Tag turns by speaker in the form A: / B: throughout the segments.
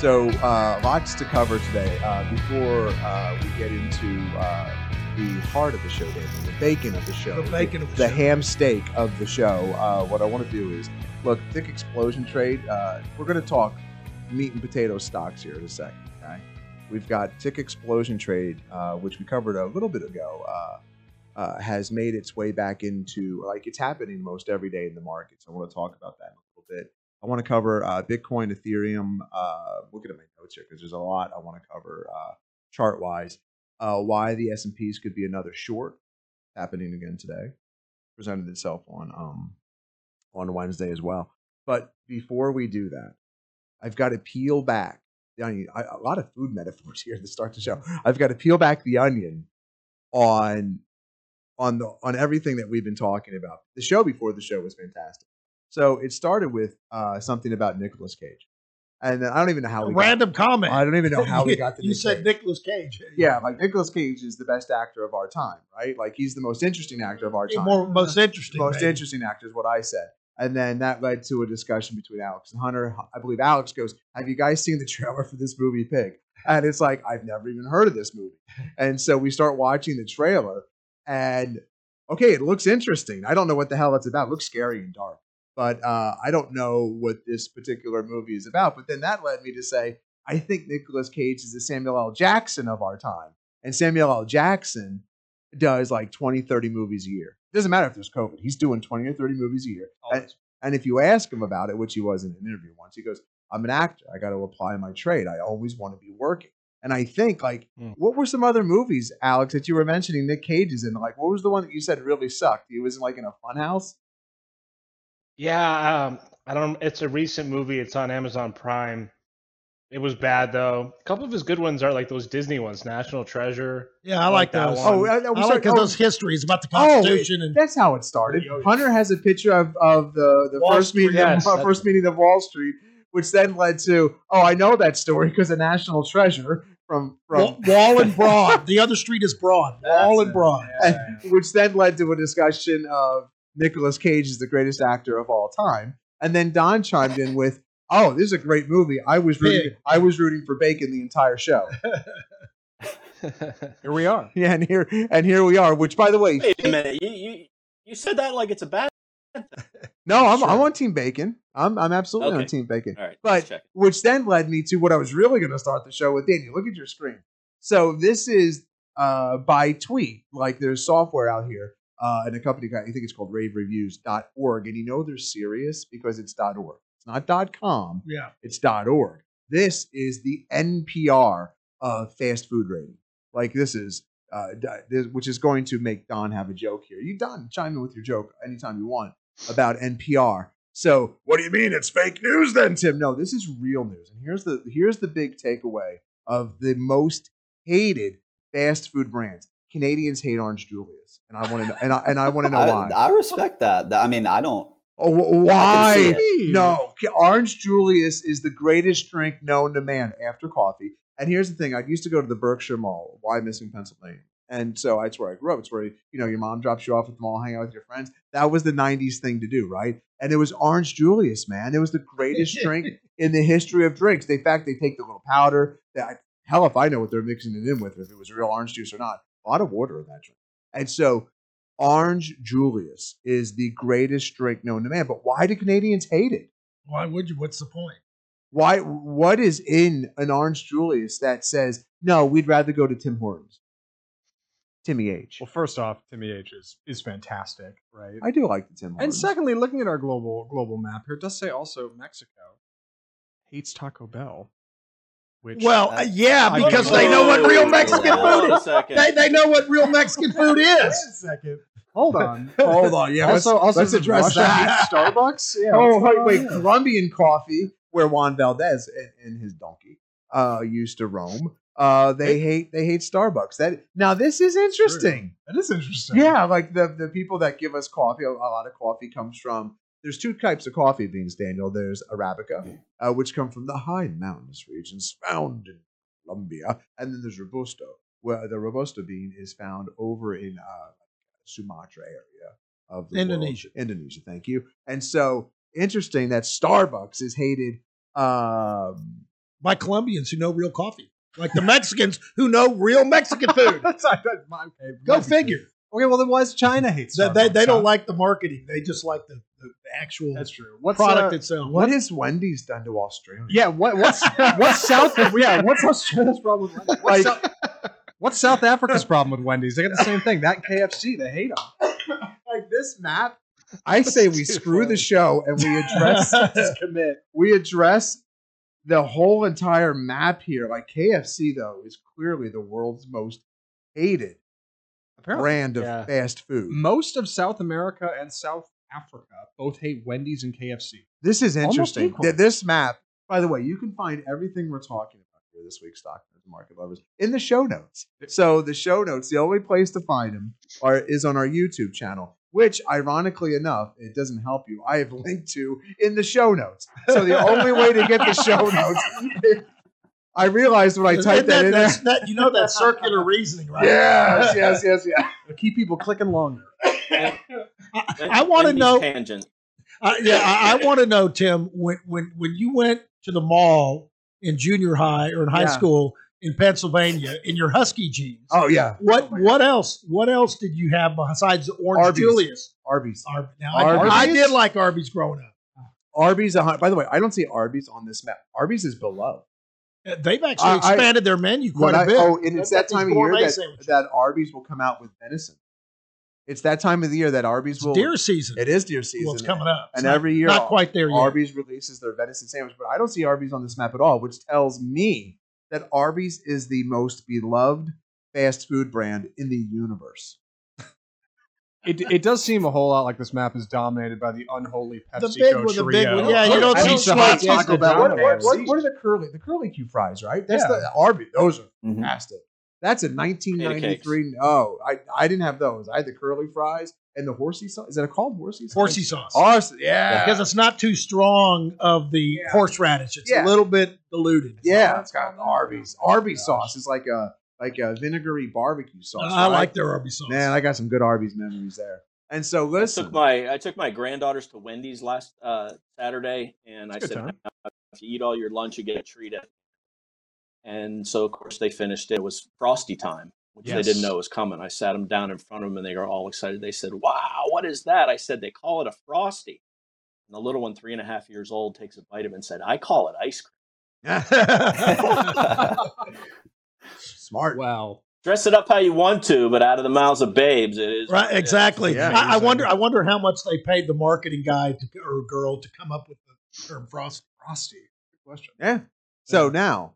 A: So, uh, lots to cover today. Uh, before uh, we get into uh, the heart of the show, Daniel, the bacon of the show,
B: The bacon of the
A: the
B: show.
A: ham steak of the show, uh, what I want to do is look, Tick Explosion Trade. Uh, we're going to talk meat and potato stocks here in a second. Okay, we've got Tick Explosion Trade, uh, which we covered a little bit ago. Uh, uh, has made its way back into like it's happening most every day in the market. So I want to talk about that in a little bit. I want to cover uh, Bitcoin, Ethereum. Uh, looking at my notes here because there's a lot I want to cover uh, chart wise. Uh, why the S and P's could be another short happening again today. Presented itself on um, on Wednesday as well. But before we do that, I've got to peel back the onion. I, a lot of food metaphors here to start the show. I've got to peel back the onion on on the on everything that we've been talking about. The show before the show was fantastic. So it started with uh, something about Nicolas Cage, and then I don't even know how we
B: random comment.
A: I don't even know how we got to
B: You
A: Nick
B: said
A: Cage.
B: Nicolas Cage.
A: Yeah, like Nicolas Cage is the best actor of our time, right? Like he's the most interesting actor of our time.
B: More, most interesting.
A: most interesting actor is what I said. And then that led to a discussion between Alex and Hunter. I believe Alex goes, Have you guys seen the trailer for this movie, Pig? And it's like, I've never even heard of this movie. And so we start watching the trailer, and okay, it looks interesting. I don't know what the hell it's about. It looks scary and dark. But uh, I don't know what this particular movie is about. But then that led me to say, I think Nicolas Cage is the Samuel L. Jackson of our time. And Samuel L. Jackson does like 20, 30 movies a year. It doesn't matter if there's COVID. He's doing 20 or 30 movies a year. And, and if you ask him about it, which he was in an interview once, he goes, I'm an actor. I got to apply my trade. I always want to be working. And I think, like,
C: Hmm.
A: what were some other movies, Alex, that you were mentioning Nick Cage is in? Like, what was the one that you said really sucked? He was like in a funhouse?
D: Yeah, um, I don't. It's a recent movie. It's on Amazon Prime. It was bad though. A couple of his good ones are like those Disney ones, National Treasure.
B: Yeah, I like
D: that
B: those.
D: one.
A: Oh, I, I,
B: I
A: was
B: like
A: like, oh,
B: those histories about the
A: oh,
B: Constitution and
A: that's how it started.
B: Oh, yeah.
A: Hunter has a picture of, of the, the
D: Wall
A: first
D: Street,
A: meeting
D: yes,
A: of, uh, first meeting of Wall Street, which then led to oh I know that story because of National Treasure from from
B: Wall, Wall and Broad. The other street is Broad. Wall and
A: it.
B: Broad.
A: and, which then led to a discussion of Nicolas Cage is the greatest actor of all time. And then Don chimed in with, "Oh, this is a great movie. I was rooting, I was rooting for Bacon the entire show."
E: Here we are.
A: yeah, and here and here we are. Which, by the way,
F: Wait a minute. You, you you said that like it's a bad.
A: no, I'm, I'm on Team Bacon. I'm I'm absolutely on Team Bacon.
F: All right.
A: But which then led me to what I was really going to start the show with. Daniel, look at your screen. So this is uh, by tweet. Like there's software out here, uh, and a company, I think it's called ravereviews.org. And you know they're serious because it's .org. It's not .com.
B: Yeah.
A: It's .org. This is the NPR of fast food rating. Like this is, uh, this, which is going to make Don have a joke here. You Don, chime in with your joke anytime you want about NPR. So what do you mean it's fake news then, Tim? No, this is real news. And here's the here's the big takeaway of the most hated fast food brands. Canadians hate Orange Julius, and I want to know, and I, and I want to know why.
G: I respect that. I mean, I don't.
A: Oh, wh-
G: I can
A: why? No, Orange Julius is the greatest drink known to man after coffee. And here's the thing: I used to go to the Berkshire Mall, Wyomissing Pennsylvania, and so that's where I grew up. It's where you know your mom drops you off at the mall, hang out with your friends. That was the '90s thing to do, right? And it was Orange Julius, man. It was the greatest drink in the history of drinks. In fact, they take the little powder. That hell, if I know what they're mixing it in with, if it was real orange juice or not. A lot of water in that drink. And so Orange Julius is the greatest drink known to man. But why do Canadians hate it?
B: Why would you? What's the point?
A: Why what is in an Orange Julius that says, no, we'd rather go to Tim Hortons? Timmy H.
H: Well, first off, Timmy H is is fantastic, right?
A: I do like the Tim
H: and secondly, looking at our global global map here, it does say also Mexico hates Taco Bell. Which
B: Well, uh, yeah, because
H: don't
B: they know what real. Mexican
G: Hold
B: food is. They, they know what real Mexican food is.
H: second. Hold on.
A: Hold on, yeah.
H: also,
A: let's,
H: also
A: let's address
H: Russia
A: that.
H: Starbucks. Yeah.
A: oh, wait, wait.
H: on?
A: Colombian coffee, where Juan Valdez and, and his donkey uh, used to roam. Uh, they hate they hate Starbucks. That now this is interesting.
H: That is interesting.
A: Yeah, like the the people that give us coffee, a, a lot of coffee comes from. There's two types of coffee beans, Daniel. There's Arabica, uh, which come from the high mountainous regions found in Colombia, and then there's Robusto, where the Robusto bean is found over in uh, Sumatra area of the world.
B: Indonesia.
A: Indonesia, thank you. And so interesting that Starbucks is hated. Um,
B: By Colombians who know real coffee. Like the Mexicans who know real Mexican food.
H: that's, that's my, okay,
B: Go figure.
H: Okay, well then why does China hate
B: They,
H: Starbucks?
B: they, they don't like the marketing. They just like the actual
H: That's true. What's
B: product
H: uh,
B: itself.
A: what has Wendy's done to Australia?
H: Yeah, what, what's what's South? Yeah, what's Australia's problem with Wendy's? What's,
A: Like-
H: South, what's South Africa's problem with Wendy's? They got the same thing. That KFC, they hate them.
A: like this map. I say we screw the show and we address
H: commit.
A: we address the whole entire map here. Like KFC though is clearly the world's most hated
H: Apparently,
A: brand of
D: Yeah.
A: fast food.
H: most of South America and South Africa both hate Wendy's and KFC.
A: This is interesting. Th- This map, by the way, you can find everything we're talking about here this week, Stock Market Lovers, in the show notes. So the show notes, the only place to find them are is on our YouTube channel, which, ironically enough, it doesn't help you. I have linked to in the show notes. So the only way to get the show notes, I realized when I typed that, in there.
B: that- you know that circular reasoning, right?
A: Yes, yes, yes, yes.
H: Keep people clicking longer.
B: I, I want to know.
F: tangent.
B: Uh, yeah, I, I want to know, Tim, when when when you went to the mall in junior high or in high
A: Yeah.
B: school in Pennsylvania in your husky jeans.
A: Oh yeah,
B: What what else? What else did you have besides the Orange
A: Arby's.
B: Julius?
A: Arby's.
B: Ar- now, I, I did like Arby's growing up.
A: Arby's. a hun- By the way, I don't see Arby's on this map. Arby's is below.
B: Uh, They've actually
A: I- I-
B: expanded their menu quite
A: a
B: a
A: I-
B: bit.
A: oh, and it's
B: They've
A: that time of year that,
B: sandwiches.
A: that Arby's will come out with venison. It's that time of the year that Arby's
B: It's
A: will.
B: deer season.
A: It is deer season.
B: Well, it's coming up. It's
A: and
B: not-
A: every year,
B: not quite there yet.
A: Arby's releases their venison sandwich, but I don't see Arby's on this map at all, which tells me that Arby's is the most beloved fast food brand in the universe.
H: It, it does seem a whole lot like this map is dominated by the unholy
B: The
H: PepsiCo
B: big one, the big
H: trio.
B: one. Yeah, you don't see
H: used to hate Taco Bell
A: What, what, what, are the curly the curly Q fries? Right, that's
H: Yeah.
A: the Arby's. Those are
G: Mhm.
A: fantastic. That's a 1993. No, I, I didn't have those. I had the curly fries and the horsey sauce. Is that a called horsey sauce?
B: Horsey sauce.
A: Horse, yeah.
B: because it's not too strong of the
A: Yeah.
B: horseradish. It's
A: Yeah.
B: a little bit diluted.
A: Yeah, it's got Arby's. Arby's sauce is like a like a vinegary barbecue sauce.
B: I
A: right?
B: like their Arby's sauce.
A: Man, I got some good Arby's memories there. And so
F: I took my I took my granddaughters to Wendy's last uh, Saturday, and I
H: That's a
F: said,
H: time.
F: If you eat all your lunch, you get a treat. At and so, of course, they finished it. It was Frosty time, which they didn't know was coming. I sat them down in front of them, and they were all excited. They said, "Wow, what is that?" I said, "They call it a Frosty." And the little one, three and a half years old, takes a bite of it and said, "I call it ice cream."
A: smart.
H: Wow.
F: Dress it up how you want to, but out of the mouths of babes, it is
B: right,
F: what it is.
B: exactly.
A: Yeah,
B: I, I wonder. I wonder how much they paid the marketing guy to, or girl to come up with the term frosty.
H: Frosty. Good question.
A: Yeah. So now,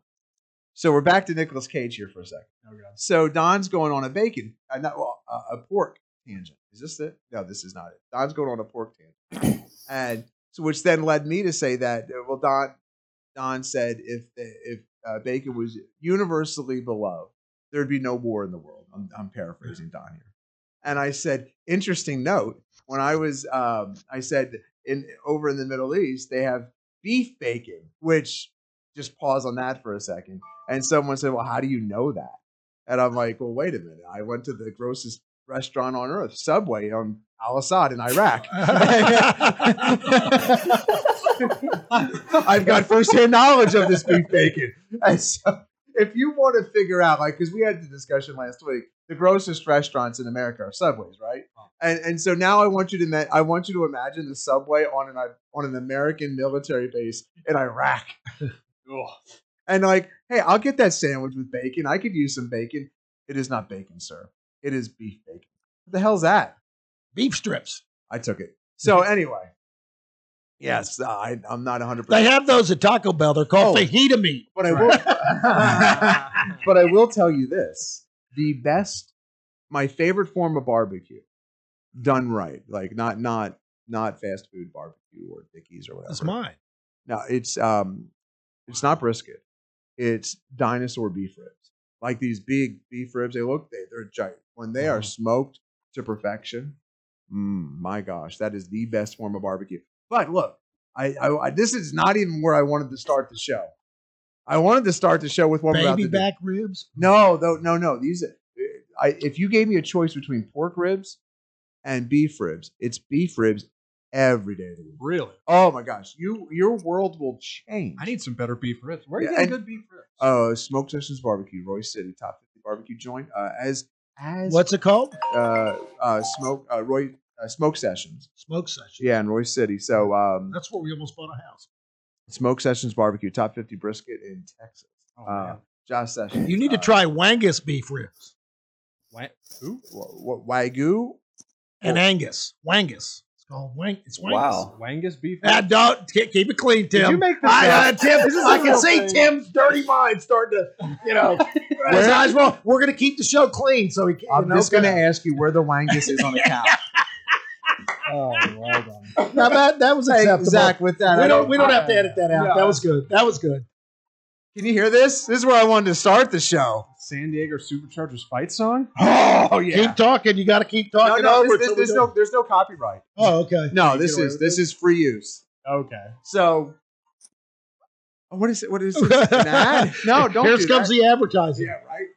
A: so we're back to Nicolas Cage here for a second.
H: Oh, God.
A: So Don's going on a bacon, uh, not well, uh, a pork tangent. Is this it? No, this is not it. Don's going on a pork tangent, and so which then led me to say that uh, well, Don Don said if if uh, bacon was universally beloved, there'd be no war in the world. I'm, I'm paraphrasing Don here, and I said, interesting note. When I was, um, I said in over in the Middle East, they have beef bacon, which just pause on that for a second. And someone said, Well, how do you know that? And I'm like, Well, wait a minute. I went to the grossest restaurant on earth, Subway on Al Assad in Iraq. I've got firsthand knowledge of this beef bacon. And so if you want to figure out, like, because we had the discussion last week, the grossest restaurants in America are Subways, right? And and so now I want you to ma- I want you to imagine the Subway on an on an American military base in Iraq. And like, hey, I'll get that sandwich with bacon. I could use some bacon. It is not bacon, sir. It is beef bacon. What the hell's that?
B: Beef strips.
A: I took it. So anyway, yes, I, I'm not 100.
B: They have those at Taco Bell. They're called
A: Oh.
B: fajita meat.
A: but I will. but I will tell you this: the best, my favorite form of barbecue, done right, like not not not fast food barbecue or Dickies or whatever.
B: That's mine.
A: No, it's um, it's not brisket. It's dinosaur beef ribs. Like these big beef ribs, they look they they're giant when they are smoked to perfection. Mm, my gosh, that is the best form of barbecue. But look, I, I, I this is not even where I wanted to start the show. I wanted to start the show with what we're about
B: Baby
A: to
B: back ribs.
A: No, though, no, no. These, I, if you gave me a choice between pork ribs and beef ribs, it's beef ribs every day of the week.
H: Really?
A: Oh my gosh, you your world will change.
H: I need some better beef ribs. Where are you
A: Yeah,
H: getting
A: and-
H: good beef ribs?
A: uh, Smoke Sessions Barbecue, Royse City, top fifty barbecue joint. Uh, as as
B: What's it called?
A: uh, uh, smoke uh, Roy uh, Smoke Sessions,
B: Smoke Sessions.
A: yeah, in Royse City. So um,
B: That's where we almost bought a house.
A: Smoke Sessions Barbecue, top fifty brisket in Texas.
H: Oh,
A: uh. Josh Sessions.
B: You need to
A: uh,
B: try Wangus beef ribs
H: Who?
A: Wa- Wa- Wagyu.
B: and. Angus. Wangus. It's called Wang. It's Wangus.
G: Wow.
H: Wangus beef
B: Ah, don't keep keep it clean, Tim.
H: Did you make this
B: I, uh. Tim,
H: This is
B: can see
H: thing.
B: Tim's dirty mind starting to, you know, his eyes roll. We're going to keep the show clean, so he. Can,
A: I'm just going to ask you where the Wangus is on the couch.
H: Oh, well done.
B: Now that that was
A: Hey,
B: acceptable.
A: Zach, with that,
B: we
A: I
B: don't we don't have to edit that out.
H: Yeah.
B: That was good. That was good.
A: Can you hear this? This is where I wanted to start the show.
H: San Diego Superchargers fight song?
A: Oh yeah.
B: Keep talking. You got to keep
A: No,
B: talking
A: no,
B: over.
A: this- this-
B: till we
A: there's
B: don't-
A: no, there's no copyright.
B: Oh, okay.
A: No,
H: you
A: this
H: get away
A: is
H: with
A: this is free use.
H: Okay.
A: So, oh, what is it? What is this? An ad? No, don't.
B: Here
A: do
B: comes
A: that.
B: the advertising.
A: Yeah, right.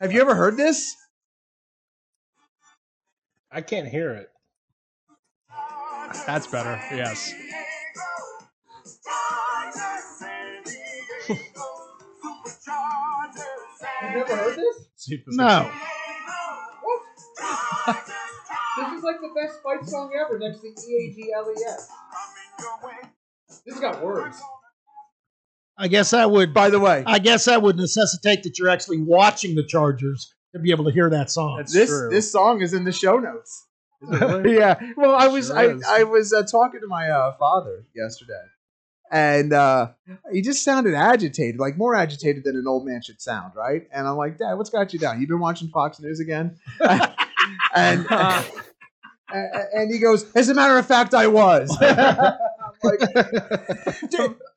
A: Have you ever heard this?
D: I can't hear it.
H: That's better. Yes.
A: Have you ever heard this?
H: See if this
B: No.
A: This is like the best fight song ever, next to E A G L E S. This got words.
B: I guess that would.
A: By the way,
B: I guess that would necessitate that you're actually watching the Chargers to be able to hear that song.
H: That's
A: this
H: true.
A: this song is in the show notes.
H: Is it really?
A: yeah. Well, I was
H: Sure
A: I,
H: is.
A: I was uh, talking to my uh, father yesterday, and uh, he just sounded agitated, like more agitated than an old man should sound, right? And I'm like, Dad, what's got you down? You've been watching Fox News again? and and, and he goes, as a matter of fact, I was. Like,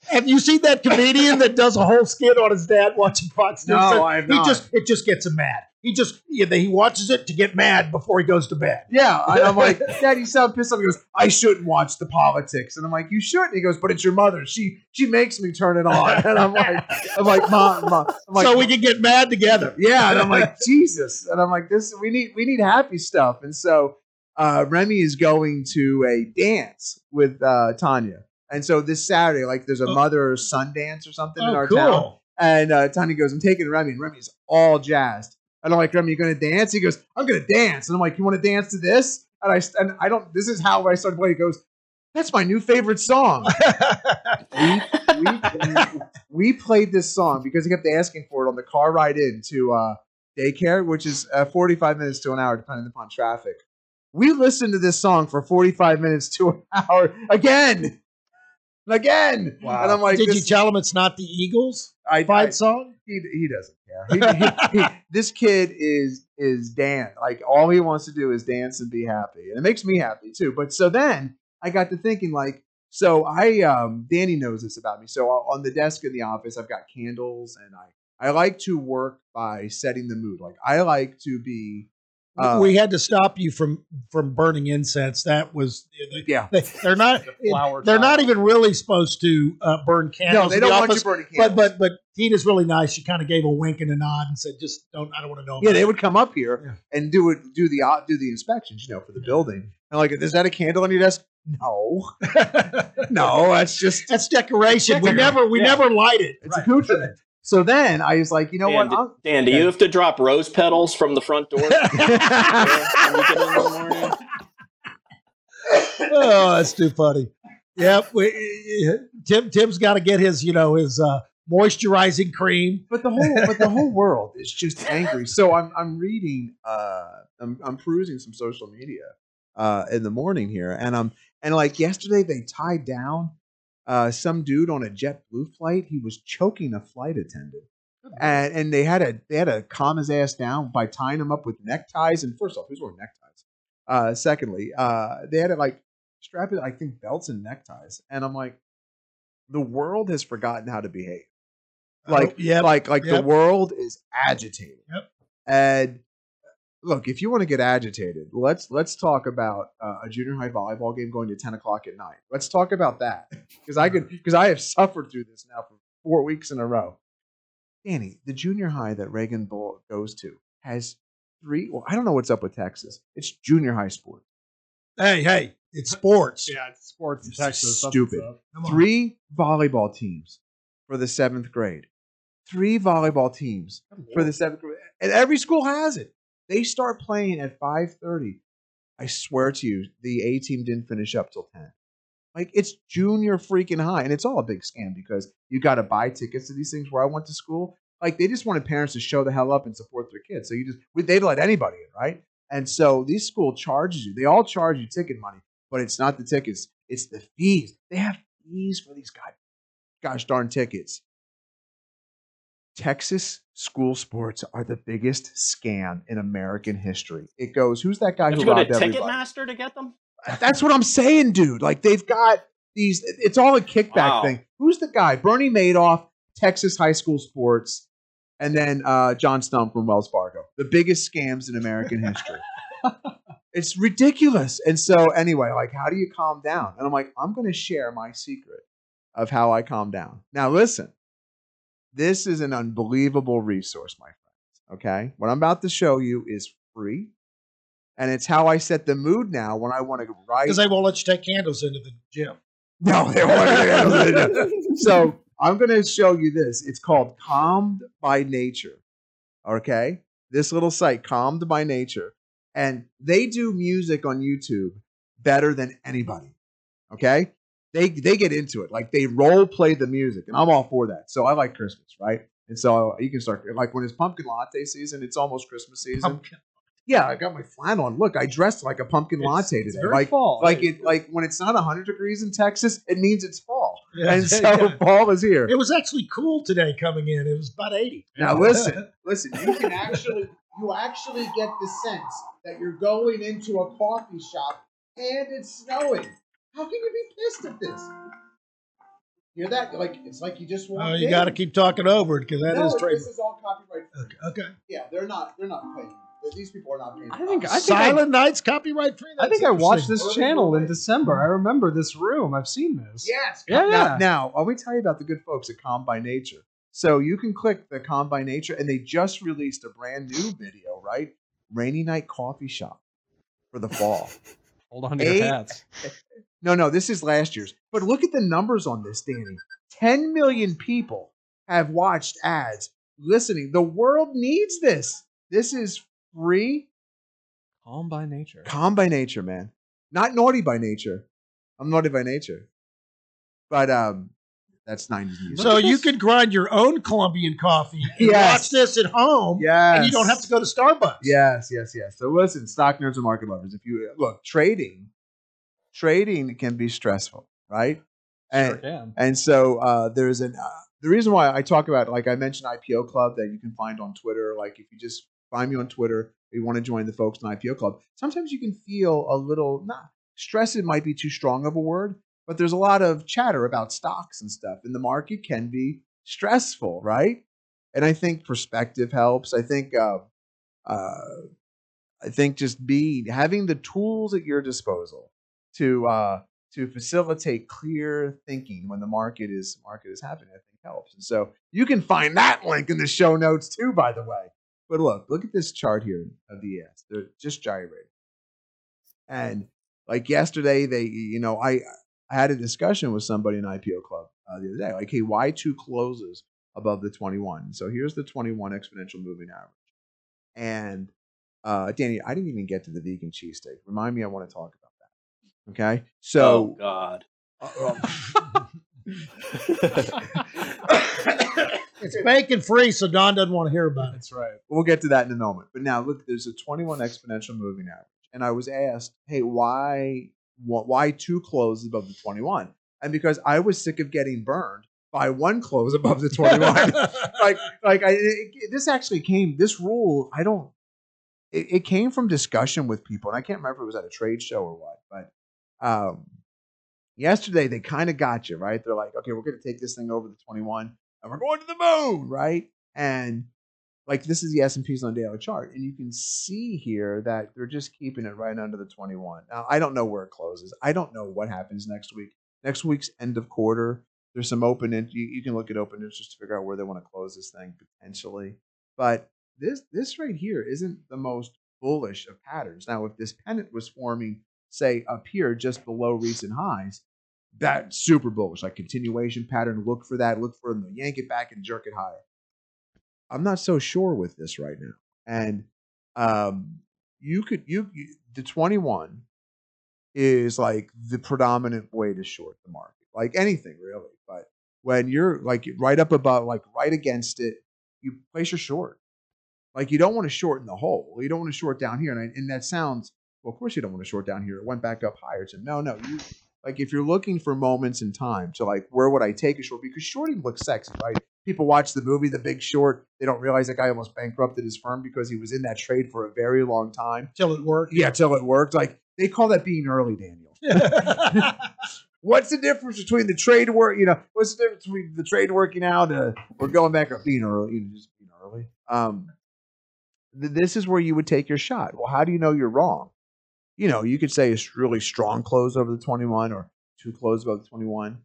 B: Have you seen that comedian that does a whole skit on his dad watching Fox News?
A: No, I have
B: he just it just gets him mad. He just yeah, he watches it to get mad before he goes to bed.
A: yeah, and I'm like, Dad, you sound pissed off. He goes, I shouldn't watch the politics, and I'm like, you shouldn't. He goes, but it's your mother. She she makes me turn it on, and I'm like, I'm like, mom, mom. I'm like,
B: so we can get mad together.
A: yeah, and I'm like, Jesus, and I'm like, this. We need we need happy stuff, and so uh, Remy is going to a dance with uh, Tanya, and so this Saturday, like, there's a
B: Oh.
A: mother son dance or something in
B: Oh,
A: our
B: cool.
A: town, and uh, Tanya goes, I'm taking Remy, and Remy's all jazzed. And I'm like, Remy, you gonna dance? He goes, I'm gonna dance. And I'm like, you want to dance to this? And I and I don't. This is how I started playing. He goes, that's my new favorite song. we, we, we played this song because he kept asking for it on the car ride in to uh, daycare, which is uh, 45 minutes to an hour, depending upon traffic. We listened to this song for 45 minutes to an hour again, again.
H: Wow.
A: And I'm like,
B: Did
A: this,
B: you tell him it's not the Eagles
A: I,
B: fight
A: I-
B: song?
A: he, he doesn't care. He- he- he- this kid is is Dan. Like all he wants to do is dance and be happy, and it makes me happy too. But so then I got to thinking, like, so I um, Danny knows this about me. So on the desk in the office, I've got candles, and I I like to work by setting the mood. Like I like to be. Uh,
B: we had to stop you from from burning incense. That was
A: yeah.
B: they, they're not
H: flower
B: they're not even really supposed to uh, burn candles.
A: No, they don't want you burning candles.
B: But but but Tina's really nice. She kind of gave a wink and a nod and said, "Just don't. I don't want to know."
A: Yeah, they
B: it."
A: would come up here and do it, do the uh, do the inspections, you know, for the building. And like, is that a candle on your desk? No, no, that's just
B: That's decoration. We never we
A: Yeah.
B: never light it.
A: it's a accoutrement. So then I was like, you know
F: Dan,
A: what? I'm,
F: Dan, do you have to drop rose petals from the front door? when you get in in the
B: oh, that's too funny. Yep. We, Tim Tim's got to get his, you know, his uh, moisturizing cream.
A: but the whole but the whole world is just angry. So I'm I'm reading uh I'm I'm perusing some social media uh in the morning here and I'm and like yesterday they tied down uh some dude on a JetBlue flight. He was choking a flight attendant. And and they had to they had to calm his ass down by tying him up with neckties. And first off, who's wearing neckties? Uh secondly, uh they had to like strap it, I think, belts and neckties. And I'm like, the world has forgotten how to behave like
B: Oh, yep,
A: like like the world is agitated
B: Yep.
A: and look if you want to get agitated let's let's talk about uh, a junior high volleyball game going to 10 o'clock at night let's talk about that because i could because i have suffered through this now for four weeks in a row danny the junior high that reagan Bull goes to has three well i don't know what's up with texas it's junior high sports.
B: Hey, hey, it's sports.
H: Yeah, it's sports in
A: is
H: Texas.
A: stupid.
H: what's up.
B: Come on.
A: three volleyball teams for the seventh grade three volleyball teams for the seventh grade and every school has it they start playing at 5.30 i swear to you the a team didn't finish up till 10 like it's junior freaking high and it's all a big scam because you got to buy tickets to these things where i went to school. Like they just wanted parents to show the hell up and support their kids so you just they'd let anybody in right? And so these school charges you they all charge you ticket money but it's not the tickets it's the fees. They have fees for these guys gosh darn tickets Texas school sports are the biggest scam in American history. It goes, who's that guy
F: Did
A: who
F: you go to
A: robbed everybody?
F: Ticketmaster to get them?
A: That's what I'm saying, dude. Like they've got these. It's all a kickback
F: Wow.
A: thing. Who's the guy? Bernie Madoff, Texas high school sports, and then uh, John Stumpf from Wells Fargo. The biggest scams in American history. it's ridiculous. And so, anyway, like, how do you calm down? And I'm like, I'm going to share my secret of how I calm down. Now, listen, this is an unbelievable resource, my friends. Okay, what I'm about to show you is free. And it's how I set the mood now when I want to write.
B: Because they won't let you take candles into the gym.
A: No, they won't. so I'm going to show you this. It's called Calmed by Nature. Okay, this little site, Calmed by Nature, and they do music on YouTube better than anybody. Okay, they they get into it. Like they role play the music, and I'm all for that. So I like Christmas, right? And so you can start like when it's pumpkin latte season, it's almost Christmas season.
B: Pumpkin.
A: Yeah, I got my flannel on. Look, I dressed like a pumpkin
H: It's-
A: latte today. like
H: fall.
A: like it like when it's not 100 degrees in Texas, it means it's fall.
B: Yeah,
A: and so
B: yeah.
A: fall is here.
B: It was actually cool today coming in. It was about 80.
A: Now listen, listen. You can actually you actually get the sense that you're going into a coffee shop and it's snowing. How can you be pissed at this? Hear that? Like it's like you just walked
B: Oh, you got to keep talking over it because that
A: no,
B: is trademark.
A: this is all copyright. free.
B: Okay. okay.
A: Yeah, they're not. They're not paying. These people are not paying.
H: I think- I think
B: Silent Night's copyright free.
H: I think I watched
B: interesting.
H: this channel in December. I remember this room. I've seen this.
A: Yes.
H: Yeah,
A: Now,
H: yeah.
A: now, let me tell you about the good folks at Calm by Nature. So you can click the Calm by Nature, and they just released a brand new video, right? Rainy night coffee shop for the fall.
H: Hold on to your hats.
A: no, no, this is last year's. But look at the numbers on this, Danny. 10 million people have watched ads, listening. The world needs this. This is free.
H: Calm by nature.
A: Calm by nature, man. Not naughty by nature. I'm naughty by nature. But um that's 90s music.
B: So you can grind your own Colombian coffee and
A: Yes.
B: watch this at home,
A: yes.
B: and you don't have to go to Starbucks.
A: Yes, yes, yes. So listen, stock nerds and market lovers, if you look, trading, trading can be stressful, right? And
H: Sure can.
A: and so uh, there's an uh, the reason why I talk about like I mentioned IPO Club that you can find on Twitter. Like if you just find me on Twitter, you want to join the folks in IPO Club. Sometimes you can feel a little not stress. It might be too strong of a word, but there's a lot of chatter about stocks and stuff, and the market can be stressful, right? And I think perspective helps. I think uh, uh, I think just be having the tools at your disposal to uh, to facilitate clear thinking when the market is market is happening. I think helps. And so you can find that link in the show notes too, by the way. But look, look at this chart here of the ES. They're just gyrating. And like yesterday, they you know I I had a discussion with somebody in IPO Club uh, the other day. Like, hey, why two closes above the 21. So here's the 21 exponential moving average. And uh, Danny, I didn't even get to the vegan cheesesteak. Remind me, I want to talk about that. Okay.
F: oh
A: So
F: God.
B: Uh, it's bacon free, so Don doesn't want to hear about it.
H: That's right.
A: we'll get to that in a moment. But now look, there's a 21 exponential moving average. And I was asked, hey, why why two closes above the 21? And because I was sick of getting burned by one close above the 21. like like I it, it- this actually came this rule, I don't it, it came from discussion with people, and I can't remember if it was at a trade show or what, but um yesterday they kind of got you, right? They're like, okay, we're gonna take this thing over the 21 and we're going to the moon, right? And like this is the S&P's on daily chart and you can see here that they're just keeping it right under the 21. Now, I don't know where it closes. I don't know what happens next week. Next week's end of quarter, there's some open in, you, you can look at open interest to figure out where they want to close this thing potentially. But this this right here isn't the most bullish of patterns. Now, if this pennant was forming say up here just below recent highs, that's super bullish, like continuation pattern. Look for that. Look for them yank it back and jerk it higher. I'm not so sure with this right now. And um, you could you, you the 21 is like the predominant way to short the market, like anything really. But when you're like right up above, like right against it, you place your short. Like you don't want to shorten the hole. You don't want to short down here. And, I, and that sounds well. Of course you don't want to short down here. It went back up higher. So no, no. You like if you're looking for moments in time to like where would I take a short? Because shorting looks sexy, right? People watch the movie The Big Short. They don't realize that guy almost bankrupted his firm because he was in that trade for a very long time.
B: Till it worked.
A: Yeah, till it worked. Like they call that being early, Daniel. What's the difference between the trade work? You know, what's the difference between the trade working out uh, or going back up being early? You know, just being early. Um, th- this is where you would take your shot. Well, how do you know you're wrong? You know, you could say a really strong close over the 21 or two close above the 21.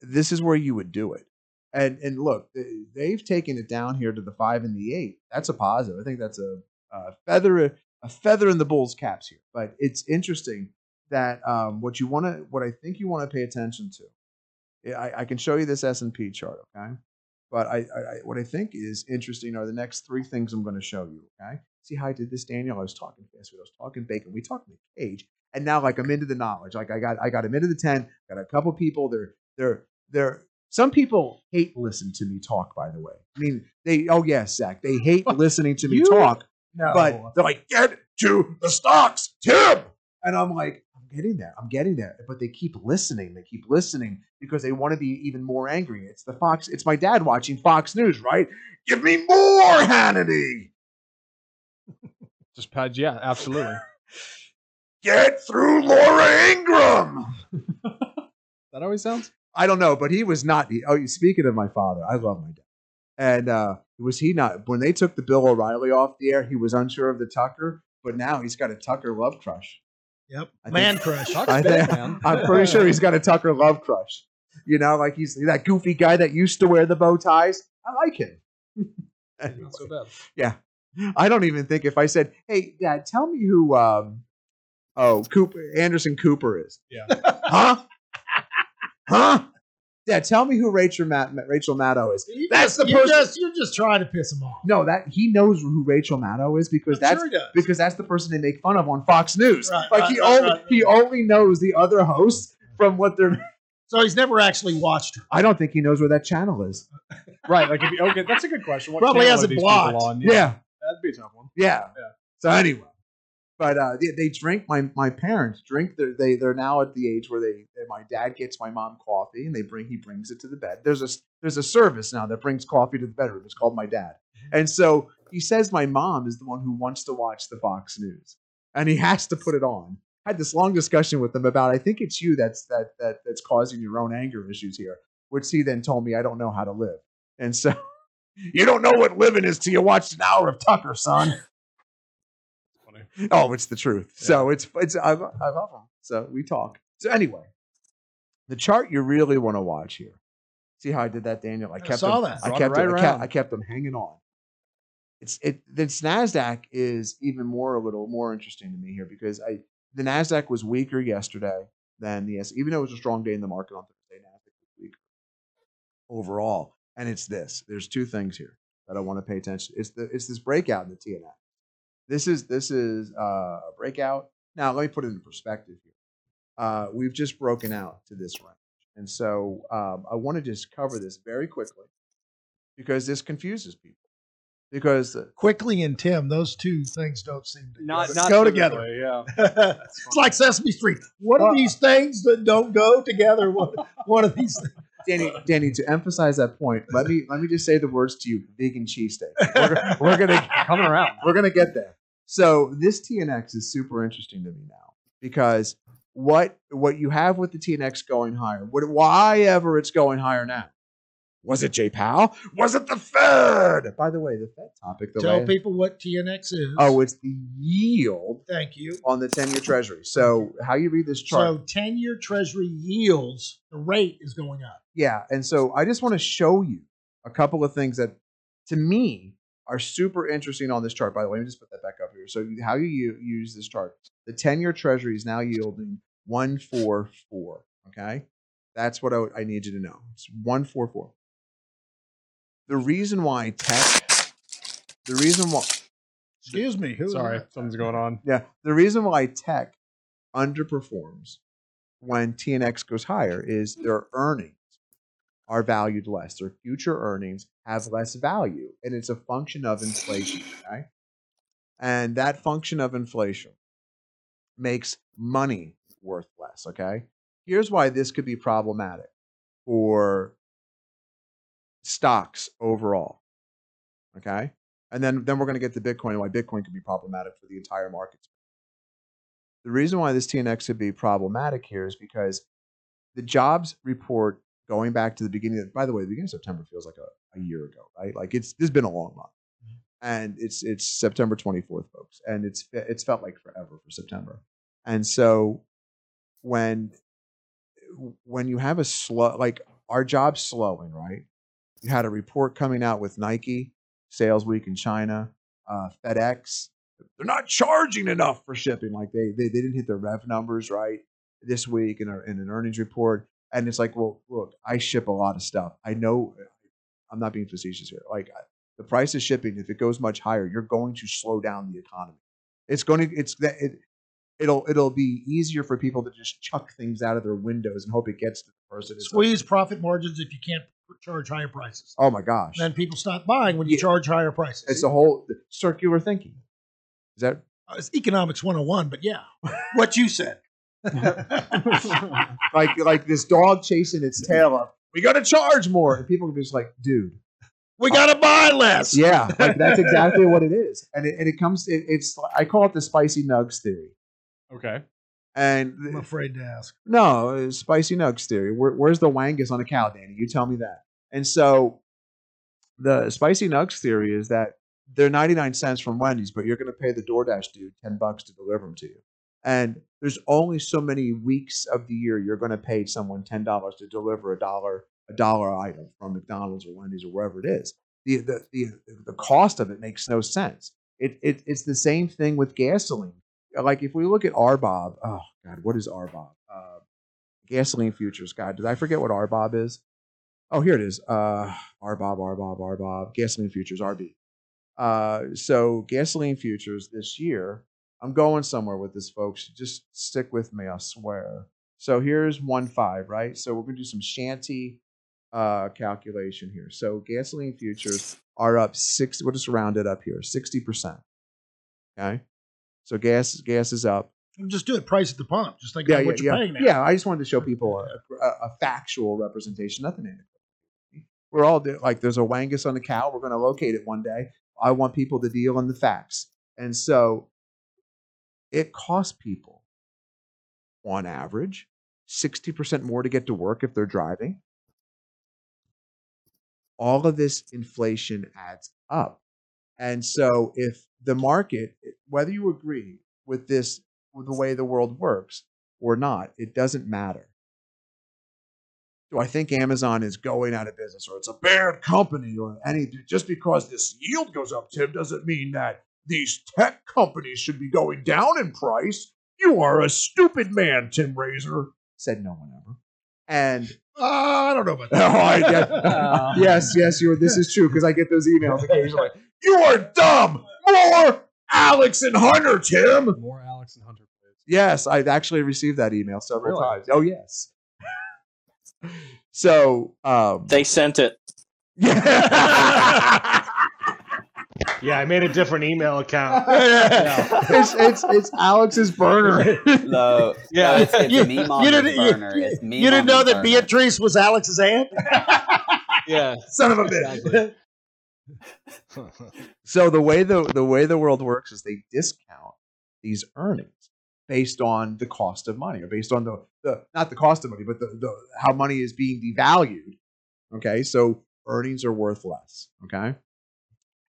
A: This is where you would do it. And and look, they've taken it down here to the five and the eight. That's a positive. I think that's a, a feather a feather in the bull's caps here. But it's interesting that um, what you want to, what I think you want to pay attention to. I, I can show you this S and P chart, okay? But I, I, what I think is interesting are the next three things I'm going to show you, okay? See how I did this, Daniel? I was talking fast. I was talking bacon. We talked in the cage, and now like I'm into the knowledge. Like I got, I got him into the ten. Got a couple people. They're, they're, they're. Some people hate listen to me talk. By the way, I mean they. Oh yes, Zach. They hate listening to me
H: You-
A: talk
H: No.
A: but they're like, get to the stocks, Tim. And I'm like, I'm getting there. I'm getting there. But they keep listening. They keep listening because they want to be even more angry. It's the Fox. It's my dad watching Fox News, right? Give me more Hannity.
H: Just pad, yeah, absolutely.
A: Get through Laura Ingraham.
H: that always sounds.
A: I don't know, but he was not. He, oh, speaking of my father, I love my dad. And uh, was he not when they took the Bill O'Reilly off the air? He was unsure of the Tucker, but now he's got a Tucker love crush.
B: Yep.
A: I think-
B: Man crush.
A: I think, I'm pretty sure he's got a Tucker love crush. You know, like he's that goofy guy that used to wear the bow ties. I like him. Anyway,
H: Not so bad.
A: yeah, I don't even think if I said, "Hey, Dad, tell me who um, oh Cooper Anderson Cooper is,"
H: Yeah.
A: huh? huh? Dad, tell me who Rachel Matt, Rachel Maddow is.
B: You
A: That's
B: just-
A: the person.
B: Just, you're just trying to piss him off.
A: no, that he knows who Rachel Maddow is because
B: I'm
A: that's
B: sure
A: because that's the person they make fun of on Fox News.
B: Right,
A: like
B: right,
A: he
B: right,
A: only he only knows the other hosts from what they're.
B: So he's never actually watched her.
A: I don't think he knows where that channel is.
H: Right. Like, if you, okay, that's a good question. What
B: Probably has
H: are
B: it
H: these
B: blocked.
H: people on?
A: Yeah.
H: That'd be a tough one.
A: Yeah.
H: Yeah.
A: So anyway, but uh, they, they drink. My my parents drink. Their, they they're now at the age where they. that My dad gets my mom coffee, and they bring. He brings it to the bed. There's a there's a service now that brings coffee to the bedroom. It's called my dad, and so he says my mom is the one who wants to watch the Fox News, and he has to put it on. I had this long discussion with him about. I think it's you that's that that that's causing your own anger issues here. Which he then told me I don't know how to live, and so. You don't know what living is till you watch an hour of Tucker, son. Oh, it's the truth. So it's it's I, I love him. So we talk. So anyway, the chart you really want to watch here. See how I did that, Daniel? I kept
B: saw
A: them,
B: that.
A: I kept
H: it right
A: them, I kept. I kept them hanging on. It's it. This Nasdaq is even more a little more interesting to me here because I the Nasdaq was weaker yesterday than the S. Even though it was a strong day in the market on Thursday, Nasdaq was weaker overall. And it's this. There's two things here that I want to pay attention. It's the it's this breakout in the TNX. This is this is uh, a breakout. Now let me put it in perspective here. Uh, we've just broken out to this range, and so um, I want to just cover this very quickly because this confuses people. Because the,
B: Quickly and Tim, those two things don't seem to
H: Not
B: go,
H: not
B: go
H: typically,
B: together.
H: Yeah.
B: it's like Sesame Street. What are these things that don't go together? What, what are these things?
A: Danny, Danny, to emphasize that point, let me let me just say the words to you: vegan cheesesteak. We're, we're gonna
H: Coming around.
A: we're gonna get there. So this TNX is super interesting to me now because what what you have with the TNX going higher, what, why ever it's going higher now? Was it J Powell? Was it the Fed? By the way, the Fed topic. The
B: Tell
A: way,
B: people what TNX is.
A: oh, it's the yield
B: thank you.
A: on the ten-year Treasury. So how you read this chart?
B: So 10 year Treasury yields, the rate is going up.
A: Yeah, and so I just want to show you a couple of things that, to me, are super interesting on this chart. By the way, let me just put that back up here. So how you use this chart? The ten-year Treasury is now yielding one four four. Okay, that's what I, I need you to know. It's one four four. The reason why tech, the reason why,
B: Excuse me. Who is
H: Sorry, something's going on.
A: yeah, the reason why tech underperforms when TNX goes higher is their earnings are valued less. Their future earnings have less value, and it's a function of inflation. Okay, and that function of inflation makes money worth less. Okay, here's why this could be problematic for stocks overall. Okay, and then then we're going to get to Bitcoin and why Bitcoin could be problematic for the entire market. The reason why this TNX could be problematic here is because the jobs report going back to the beginning of, by the way, the beginning of September feels like a, a year ago, right? Like it's this has been a long month. Mm-hmm. And it's it's September 24th, folks. And it's it's felt like forever for September. And so when when you have a slow like our job's slowing, right? Had a report coming out with Nike, sales week in China, uh, FedEx, they're not charging enough for shipping. Like they they, they didn't hit their rev numbers right this week in, a, in an earnings report. And it's like, well, look, I ship a lot of stuff. I know I'm not being facetious here. Like the price of shipping, if it goes much higher, you're going to slow down the economy. It's going to it's that it it'll it'll be easier for people to just chuck things out of their windows and hope it gets to the person.
B: Squeeze profit margins if you can't charge higher prices.
A: oh my gosh,
B: Then people stop buying when you
A: Yeah.
B: charge higher prices.
A: it's a whole circular thinking. Is that
B: Uh, it's economics 101, but yeah, what you said.
A: like like this dog chasing its tail up. We got to charge more, and people are just like, dude,
B: We got to buy less.
A: yeah, like that's exactly what it is, and it, and it comes. It, it's I call it the spicy nugs theory,
H: Okay.
A: And
B: I'm afraid to ask.
A: no, uh, spicy nugs theory. Where, where's the wangus on a cow, Danny? You tell me that. And so, the spicy nugs theory is that they're ninety nine cents from Wendy's, but you're going to pay the DoorDash dude ten bucks to deliver them to you. And there's only so many weeks of the year you're going to pay someone ten dollars to deliver a dollar a dollar item from McDonald's or Wendy's or wherever it is. The the the, the cost of it makes no sense. It, it it's the same thing with gasoline. Like if we look at RBOB, oh God, what is RBOB? Uh, gasoline futures. God, did I forget what RBOB is? Oh, here it is. Uh, RBOB, RBOB, RBOB, gasoline futures, RB. Uh, so gasoline futures this year, I'm going somewhere with this, folks. Just stick with me, I swear. So here's one five, right? So we're gonna do some shanty uh, calculation here. So gasoline futures are up six. We'll just round it up here, sixty percent. Okay. So gas gas is up.
B: Just do it price at the pump, just like
A: Yeah,
B: what
A: yeah,
B: you're
A: yeah.
B: paying now.
A: Yeah, I just wanted to show people a, a, a factual representation, nothing in it. We're all like, there's a wangus on the cow. We're going to locate it one day. I want people to deal in the facts, and so it costs people, on average, sixty percent more to get to work if they're driving. All of this inflation adds up, and so if the market, whether you agree with this, with the way the world works, or not, it doesn't matter. Do I think Amazon is going out of business or it's a bad company or any just because this yield goes up, Tim, doesn't mean that these tech companies should be going down in price. You are a stupid man, Tim Racette, said no one ever. And
B: Uh, I don't know about
A: Oh,
B: that.
A: I get- yes, yes, you're. This is true because I get those emails occasionally. You are dumb. More Alex and Hunter, Tim.
H: More Alex and Hunter, please.
A: Yes, I've actually received that email several
H: Really?
A: times. Oh yes. so um,
F: They sent it.
D: Yeah, I made a different email account.
A: it's, it's it's Alex's burner.
G: No,
F: Yeah.
G: no, it's, it's
B: You-
G: me on
B: you didn't-
G: burner. It's
B: You didn't know that
G: burner.
B: Beatrice was Alex's aunt?
D: yeah.
A: Son of a bitch. so the way the the way the world works is they discount these earnings based on the cost of money or based on the, the not the cost of money but the, the how money is being devalued okay? So earnings are worth less okay?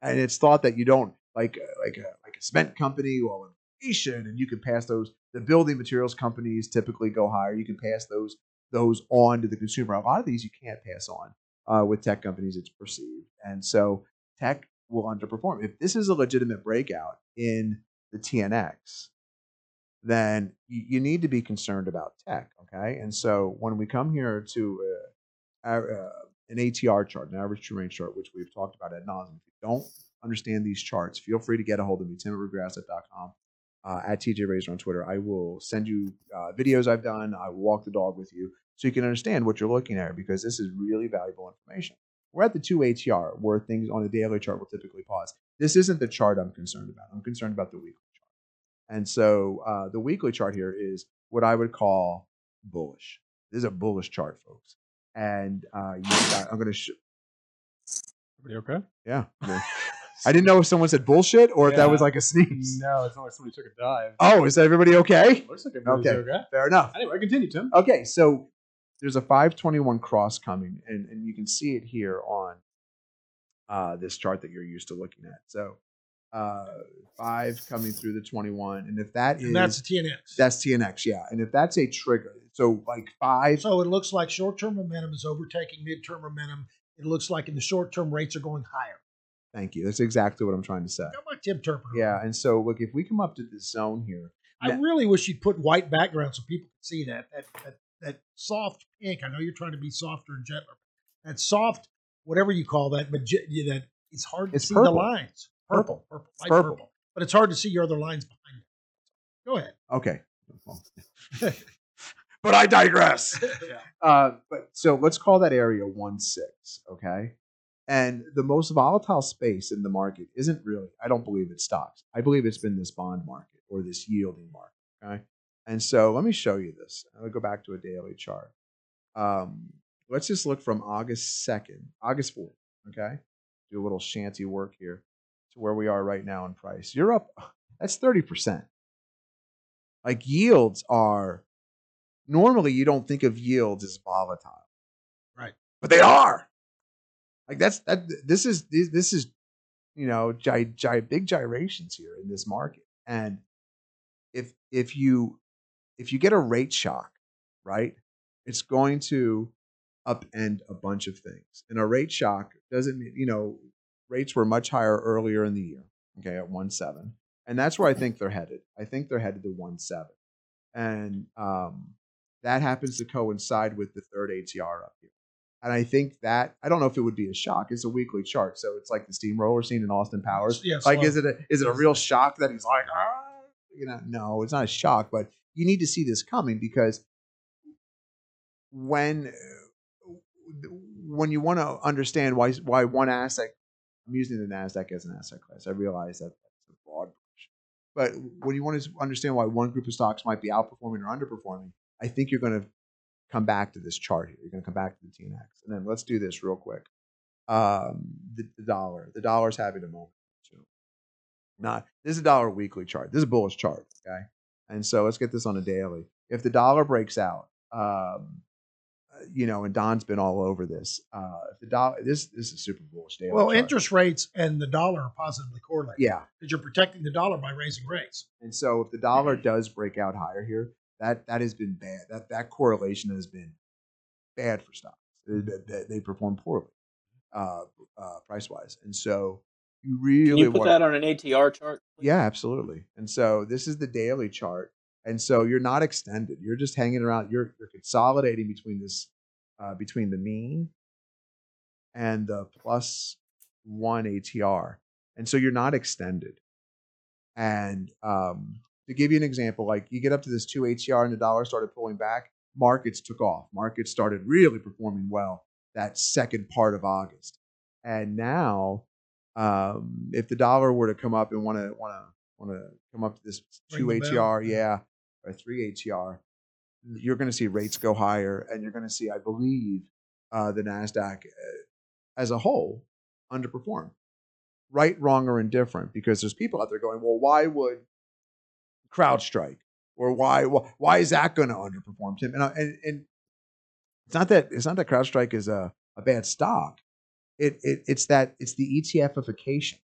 A: And it's thought that you don't like uh, like a like a cement company well inflation and you can pass those the building materials companies typically go higher. You can pass those those on to the consumer. A lot of these you can't pass on uh, with tech companies it's perceived and so tech will underperform if this is a legitimate breakout in the tnx then you, you need to be concerned about tech okay and so when we come here to uh, our, uh, an atr chart an average true range chart which we've talked about at nauseum if you don't understand these charts feel free to get a hold of me tim at uh, at TJ Razor on Twitter. I will send you uh, videos I've done. I will walk the dog with you so you can understand what you're looking at because this is really valuable information. We're at the 2 ATR where things on a daily chart will typically pause. This isn't the chart I'm concerned about. I'm concerned about the weekly chart. And so uh, the weekly chart here is what I would call bullish. This is a bullish chart, folks. And uh, you got, I'm going to sh-
H: Everybody okay?
A: yeah. yeah. I didn't know if someone said bullshit or if that was like a sneeze.
H: No, it's not like somebody took a dive.
A: Oh, is everybody okay?
H: Looks like everybody's
A: Okay.
H: okay.
A: Fair enough.
H: Anyway, continue, Tim.
A: Okay, so there's a 521 cross coming, and, and you can see it here on uh, this chart that you're used to looking at. So uh, five coming through the 21, and if that is
B: And that's a TNX.
A: that's TNX, yeah, and if that's a trigger, so like five,
B: So it looks like short term momentum is overtaking mid term momentum. It looks like in the short term rates are going higher.
A: thank you, that's exactly what I'm trying to say.
B: Got my Tim Turpin.
A: Yeah, and so look, if we come up to this zone here,
B: I really wish you'd put white background so people could see that. That that that soft pink. I know you're trying to be softer and gentler. That soft, whatever you call that, yeah, that it's hard to
A: It's
B: see
A: purple.
B: the lines. Purple, purple, light
A: Purple.
B: purple. But it's hard to see your other lines behind it. Go ahead.
A: Okay. but I digress. uh, but so let's call that area one six, okay? And the most volatile space in the market isn't really, I don't believe it's stocks. I believe it's been this bond market or this yielding market, okay? And so let me show you this. I'll go back to a daily chart. Um, let's just look from August 2nd, August 4th, okay? Do a little shanty work here to where we are right now in price. You're up, that's 30%. Like yields are normally you don't think of yields as volatile.
B: Right.
A: But they are. Like that's that this is this, this is you know gy, gy, big gyrations here in this market. And if if you if you get a rate shock, right? It's going to upend a bunch of things. And a rate shock doesn't mean, you know, rates were much higher earlier in the year, okay, at 1 7. And that's where I think they're headed. I think they're headed to 1 7. And um, that happens to coincide with the third ATR up here. And I think that, I don't know if it would be a shock. It's a weekly chart. So it's like the steamroller scene in Austin Powers.
B: Yeah,
A: like,
B: slow.
A: is it, a, is it a real shock that he's like, ah? You know, no, it's not a shock, but you need to see this coming because when when you want to understand why why one asset I'm using the Nasdaq as an asset class. I realize that that's a broad brush, but when you want to understand why one group of stocks might be outperforming or underperforming, I think you're going to come back to this chart here. You're going to come back to the TNX, and then let's do this real quick. Um, the, the dollar, the dollar's having a moment too. Not this is a dollar weekly chart. This is a bullish chart, okay? And so let's get this on a daily. If the dollar breaks out, um, uh, you know, and Don's been all over this. Uh, if the dollar, this this is super bullish daily.
B: Well,
A: chart.
B: interest rates and the dollar are positively correlated.
A: Yeah,
B: Because you're protecting the dollar by raising rates.
A: and so if the dollar does break out higher here, that that has been bad. That that correlation has been bad for stocks. They, they, they perform poorly, uh, uh, price wise, and so you really
F: Can you put
A: want
F: that on an ATR chart?
A: Yeah, absolutely. And so this is the daily chart. And so you're not extended. You're just hanging around. You're you're consolidating between this uh, between the mean and the plus one ATR. And so you're not extended. And um, to give you an example, like you get up to this two ATR and the dollar started pulling back, markets took off. Markets started really performing well that second part of August. And now, um, if the dollar were to come up and want to want to want to come up to this two ATR, yeah, or three ATR, you're going to see rates go higher, and you're going to see, I believe, uh, the Nasdaq uh, as a whole underperform. Right, wrong, or indifferent, because there's people out there going, well, why would CrowdStrike or why why, why is that going to underperform, Tim? And, and and it's not that it's not that CrowdStrike is a, a bad stock. It, it it's that it's the ETFification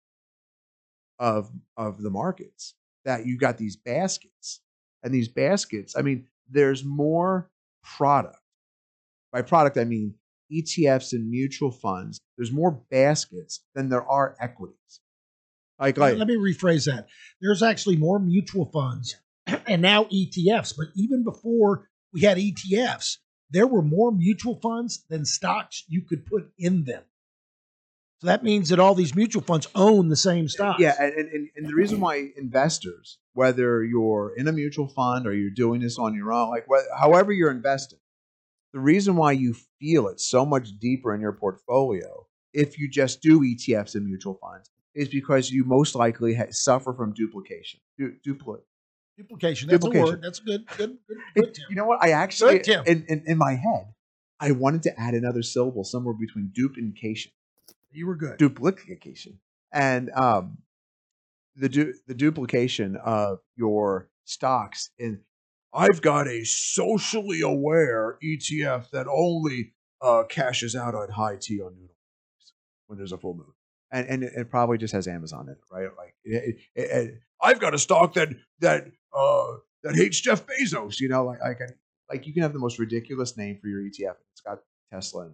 A: of of the markets that you got these baskets and these baskets. I mean, there's more product. By product, I mean ETFs and mutual funds. There's more baskets than there are equities. Like, like
B: Let me rephrase that. There's actually more mutual funds and now ETFs. But even before we had ETFs, there were more mutual funds than stocks you could put in them. So that means that all these mutual funds own the same stocks.
A: Yeah, and, and, and the reason why investors, whether you're in a mutual fund or you're doing this on your own, like wh- however you're investing, the reason why you feel it so much deeper in your portfolio, if you just do ETFs and mutual funds, is because you most likely ha- suffer from duplication. Du- dupli-
B: Duplication. That's
A: Duplication.
B: a word. That's good. Good. Good. good
A: you know what? I actually, in, in, in my head, I wanted to add another syllable somewhere between duplication
B: You were good.
A: duplication and um, the du- the duplication of your stocks in I've got a socially aware ETF that only uh, cashes out on high tea on noodle when there's a full moon, and and it, it probably just has Amazon in it, right? Like it, it, it, I've got a stock that that uh, that hates Jeff Bezos, you know, like like like you can have the most ridiculous name for your ETF. It's got Tesla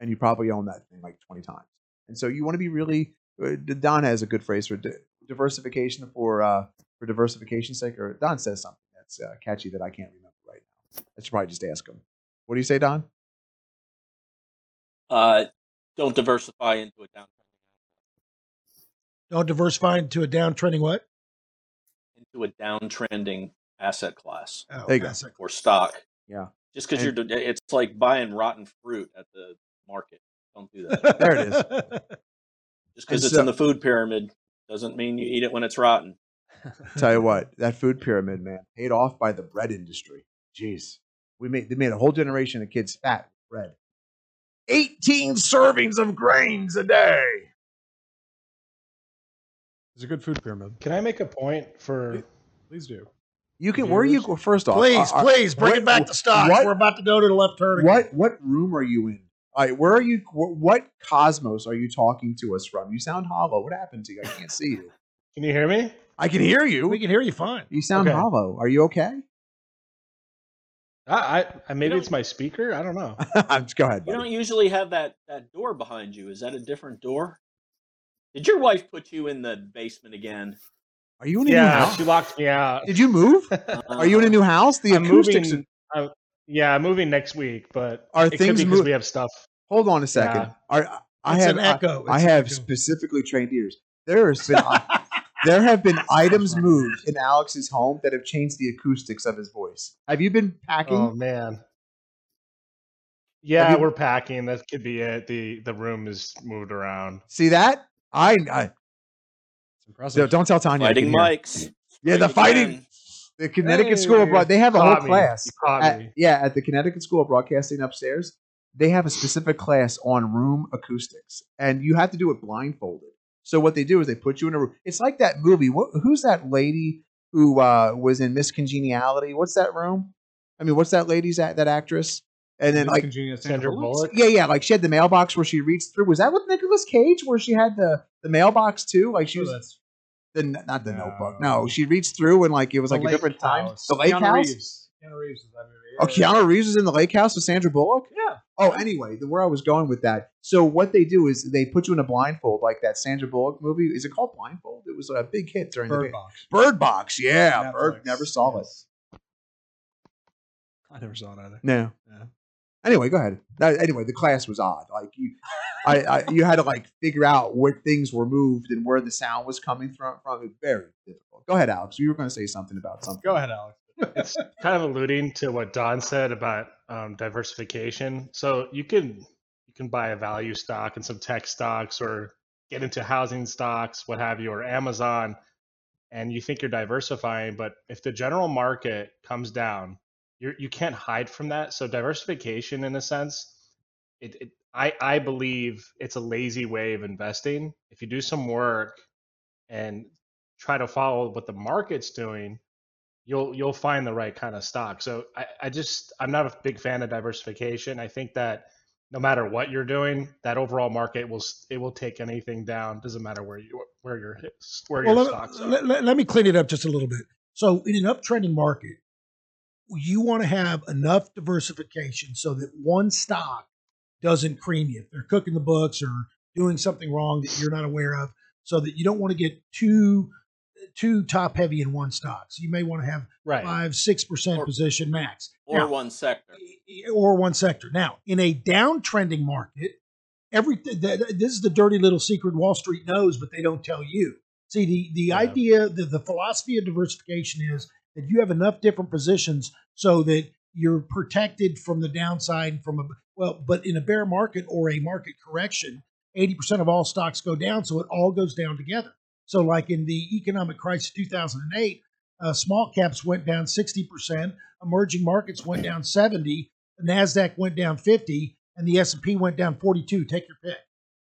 A: and you probably own that thing like twenty times. And so you want to be really. uh, Don has a good phrase for di- diversification for uh, for diversification's sake. Or Don says something that's uh, catchy that I can't remember right now. I should probably just ask him. What do you say, Don?
F: Uh, don't diversify into a downtrending asset.
B: Don't diversify into a downtrending what?
F: into a downtrending asset class
B: Oh,
A: There you go.
B: asset.
F: or stock.
A: Yeah.
F: Just because you're, it's like buying rotten fruit at the market. Don't do that.
A: There it is.
F: Just because it's
A: so-
F: in the food pyramid doesn't mean you eat it when it's rotten.
A: Tell you what, that food pyramid, man, paid off by the bread industry. Jeez, we made they made a whole generation of kids fat with bread. Eighteen servings of grains a day.
H: It's a good food pyramid.
D: Can I make a point for?
H: Please do.
A: You can. Where are you?
H: Viewers?
A: First off,
B: Please,
A: are- are-
B: please bring
A: what-
B: it back to stocks.
A: what-
B: We're about to go to the left turn. again.
A: What what room are you in? All right, where are you? What cosmos are you talking to us from? You sound hollow. What happened to you? I can't see you.
D: Can you hear me?
A: I can hear you.
B: We can hear you fine.
A: You sound
D: Okay.
A: hollow. Are you okay?
D: I, I, I maybe it's my speaker. I don't know.
A: Go ahead.
F: You don't usually have that, that door behind you. Is that a different door? Did your wife put you in the basement again?
A: Are you in a new house?
D: she locked me out.
A: Did you move? Are you in a new house? The
D: I'm
A: acoustics.
D: moving. I'm- yeah, I'm moving next week, but
A: Are
D: it could
A: things
D: be because
A: mov-
D: we have stuff.
A: Hold on a second.
D: Yeah.
A: Are, I
B: It's
A: have
B: an echo.
A: I, I
B: an
A: have
B: echo.
A: specifically trained ears. There has been there have been items moved in Alex's home that have changed the acoustics of his voice. Have you been packing?
D: Oh man. Yeah,
A: you-
D: we're packing. That could be it. the The room is moved around.
A: See that? I, I
H: It's impressive.
A: don't tell Tanya.
F: Fighting mics.
A: Yeah, the
F: Straight
A: fighting.
F: again.
A: The Connecticut
D: Hey,
A: School of Broad. They have a whole
D: me.
A: class.
D: You caught
A: at-
D: me.
A: yeah, at the Connecticut School of Broadcasting upstairs, they have a specific class on room acoustics, and you have to do it blindfolded. So what they do is they put you in a room. It's like that movie. What, who's that lady who uh, was in Miss Congeniality? What's that room? I mean, what's that lady's that that actress? And then
H: Miss
A: like
H: Congeniality,
D: Sandra Bullock.
A: yeah, yeah, like she had the mailbox where she reached through. Was that with Nicolas Cage where she had the the mailbox too? Like she
H: Oh,
A: was
H: that's
A: the not the
H: No.
A: Notebook. No, she reached through and like it was
H: The
A: like a
H: Lake
A: different time.
H: House.
A: The Lake
H: Keanu
A: House.
H: Reeves. Keanu Reeves is that movie.
A: Oh,
H: Yeah.
A: Keanu Reeves is in the Lake House with Sandra Bullock.
H: Yeah.
A: Oh, anyway, the, where I was going with that. So what they do is they put you in a blindfold, like that Sandra Bullock movie. Is it called Blindfold? It was a big hit during the
H: Bird
A: big-
H: Box.
A: Bird Box. Yeah, Bird. Never saw it.
H: I never saw it either.
A: No.
H: Yeah.
A: Anyway, go ahead. Anyway, the class was odd. Like you, I, I, you had to like figure out where things were moved and where the sound was coming from. From it, very difficult. Go ahead, Alex. You were going to say something about something.
H: Go ahead, Alex.
D: It's kind of alluding to what Don said about um, diversification. So you can you can buy a value stock and some tech stocks, or get into housing stocks, what have you, or Amazon, and you think you're diversifying. But if the general market comes down, you're, you can't hide from that. So diversification, in a sense, it, it I I believe it's a lazy way of investing. If you do some work and try to follow what the market's doing you'll you'll find the right kind of stock. So I, I just I'm not a big fan of diversification. I think that no matter what you're doing, that overall market will it will take anything down. Doesn't matter where you where your where
B: Well,
D: your
B: let,
D: stocks are.
B: let, let- let me clean it up just a little bit. So, in an uptrending market, you want to have enough diversification so that one stock doesn't cream you. If they're cooking the books or doing something wrong that you're not aware of, so that you don't want to get too too top heavy in one stock. So you may want to have
D: Right.
B: five six percent position max.
F: or
B: Now,
F: one sector.
B: or one sector. Now, in a downtrending market, everything th- th- this is the dirty little secret Wall Street knows, but they don't tell you. See, the the
D: Yeah.
B: idea, the, the philosophy of diversification is that you have enough different positions so that you're protected from the downside from a well, but in a bear market or a market correction, 80% of all stocks go down, so it all goes down together. So, like in the economic crisis 2008, uh, small caps went down 60%, emerging markets went down 70, the Nasdaq went down 50, and the S&P went down 42. Take your pick.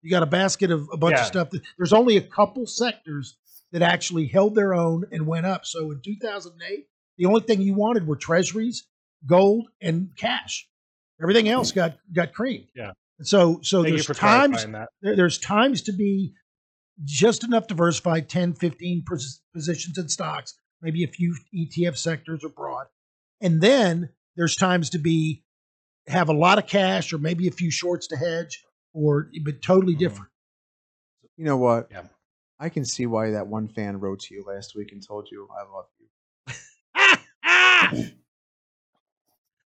B: You got a basket of a bunch
D: Yeah.
B: of stuff. That, there's only a couple sectors that actually held their own and went up. So in 2008, the only thing you wanted were treasuries, gold, and cash. Everything else got got creamed.
D: Yeah.
B: And so so
D: Thank
B: there's times there, there's times to be just enough diversified 10 15 positions in stocks maybe a few etf sectors are broad and then there's times to be have a lot of cash or maybe a few shorts to hedge or but totally mm-hmm. different
A: You know what?
D: Yeah.
A: I can see why that one fan wrote to you last week and told you I love you.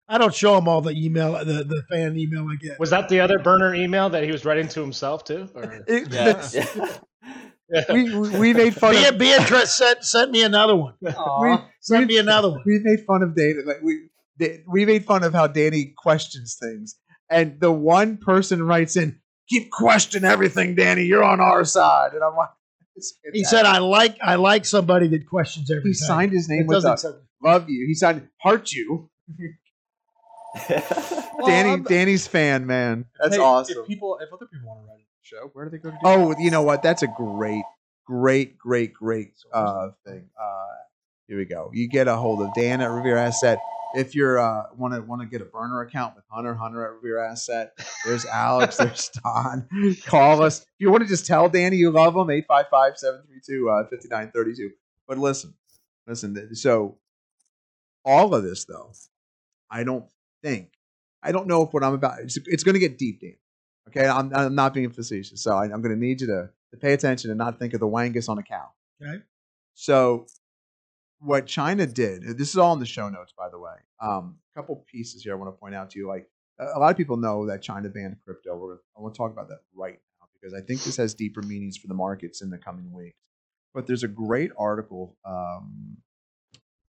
B: i don't show him all the email the, the fan email i get
D: Was that the other burner email that he was writing to himself too? Or
A: It-
F: Yeah.
A: that's- we, we we made fun
B: Be-
A: of
B: beatrice sent, sent me another one
A: we,
B: sent me another one
A: we made fun of Danny. Like we we made fun of how Danny questions things, and the one person writes in, "Keep questioning everything, Danny. You're on our side." And I'm like,
B: he said i like i like somebody that questions everything
A: he signed his name
B: It
A: with
B: doesn't
A: a love you. He signed heart you. Danny,
H: I'm-
A: Danny's fan, man. That's
H: Hey,
A: awesome.
H: If people, if other people want to write the show, where do they go to? Do
A: Oh, you know what? That's a great, great, great, great uh, thing. Uh, here we go. You get a hold of Dan at Revere Asset. If you're uh, want to want to get a burner account with Hunter, Hunter at Revere Asset. There's Alex. there's Don. Call us. If you want to just tell Danny you love him, 855-732-5932. But listen, listen. So all of this, though, I don't think, I don't know if what I'm about, it's, it's going to get deep, Dan. Okay, I'm, I'm not being facetious, so I, I'm going to need you to, to pay attention and not think of the wangus on a cow.
B: Okay.
A: So, what China did, this is all in the show notes, by the way. Um, a couple pieces here I want to point out to you. Like, a a lot of people know that China banned crypto. We're, I want to talk about that right now because I think this has deeper meanings for the markets in the coming weeks. But there's a great article. Um,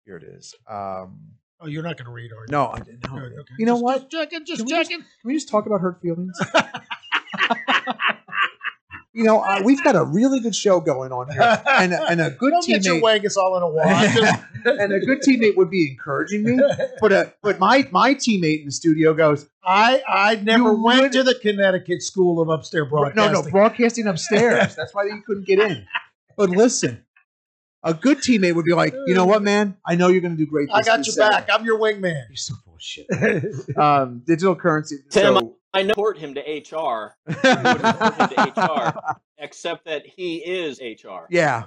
A: here it is. Um,
B: oh you're not going to read are you?
A: no, I didn't. No.
B: Okay.
A: You know
B: Just-
A: what?
B: just checking just
A: Can we just- Can we just talk about hurt feelings? you know, uh, we've got a really good show going on here, and a, and a good
B: Don't get your
A: teammate,
B: all in a wad.
A: And a good teammate would be encouraging me. But a, but my my teammate in the studio goes,
B: I I never went
A: would-
B: to the Connecticut School of Upstairs Broadcasting.
A: no, no, broadcasting upstairs. That's why you couldn't get in. But listen, a good teammate would be like, you know what, man? I know you're going to do great.
B: Things.
A: I
B: got your
A: Saturday."
B: back. I'm your wingman.
A: You're so full of shit. Um, digital currency.
F: Tim,
A: so,
F: I know report him to HR, I would report him to HR. except that he is HR.
A: yeah.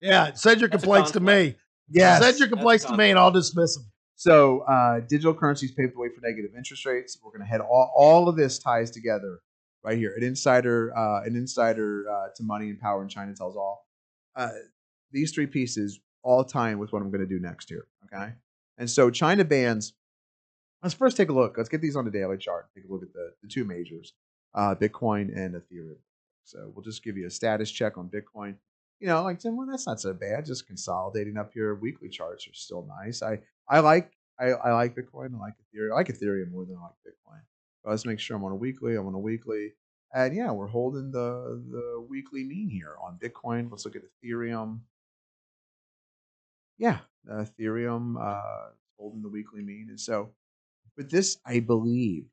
B: yeah, send your
F: That's
B: complaints to me.
A: Yeah.
B: Send your complaints to me, and I'll dismiss them.
A: So uh, digital currencies paved the way for negative interest rates. We're going to head all, all of this ties together right here. An insider, uh, an insider uh, to money and power in China tells all. Uh, these three pieces all tie in with what I'm going to do next here. Okay, and so China bans Let's first take a look. Let's get these on the daily chart. Take a look at the, the two majors, uh, Bitcoin and Ethereum. So we'll just give you a status check on Bitcoin. You know, like Tim, well, that's not so bad. Just consolidating up your weekly charts are still nice. I I like I, I like Bitcoin. I like Ethereum. I like Ethereum more than I like Bitcoin. But let's make sure I'm on a weekly. I'm on a weekly, and yeah, we're holding the the weekly mean here on Bitcoin. Let's look at Ethereum. Yeah, Ethereum uh, holding the weekly mean, and so, but this I believe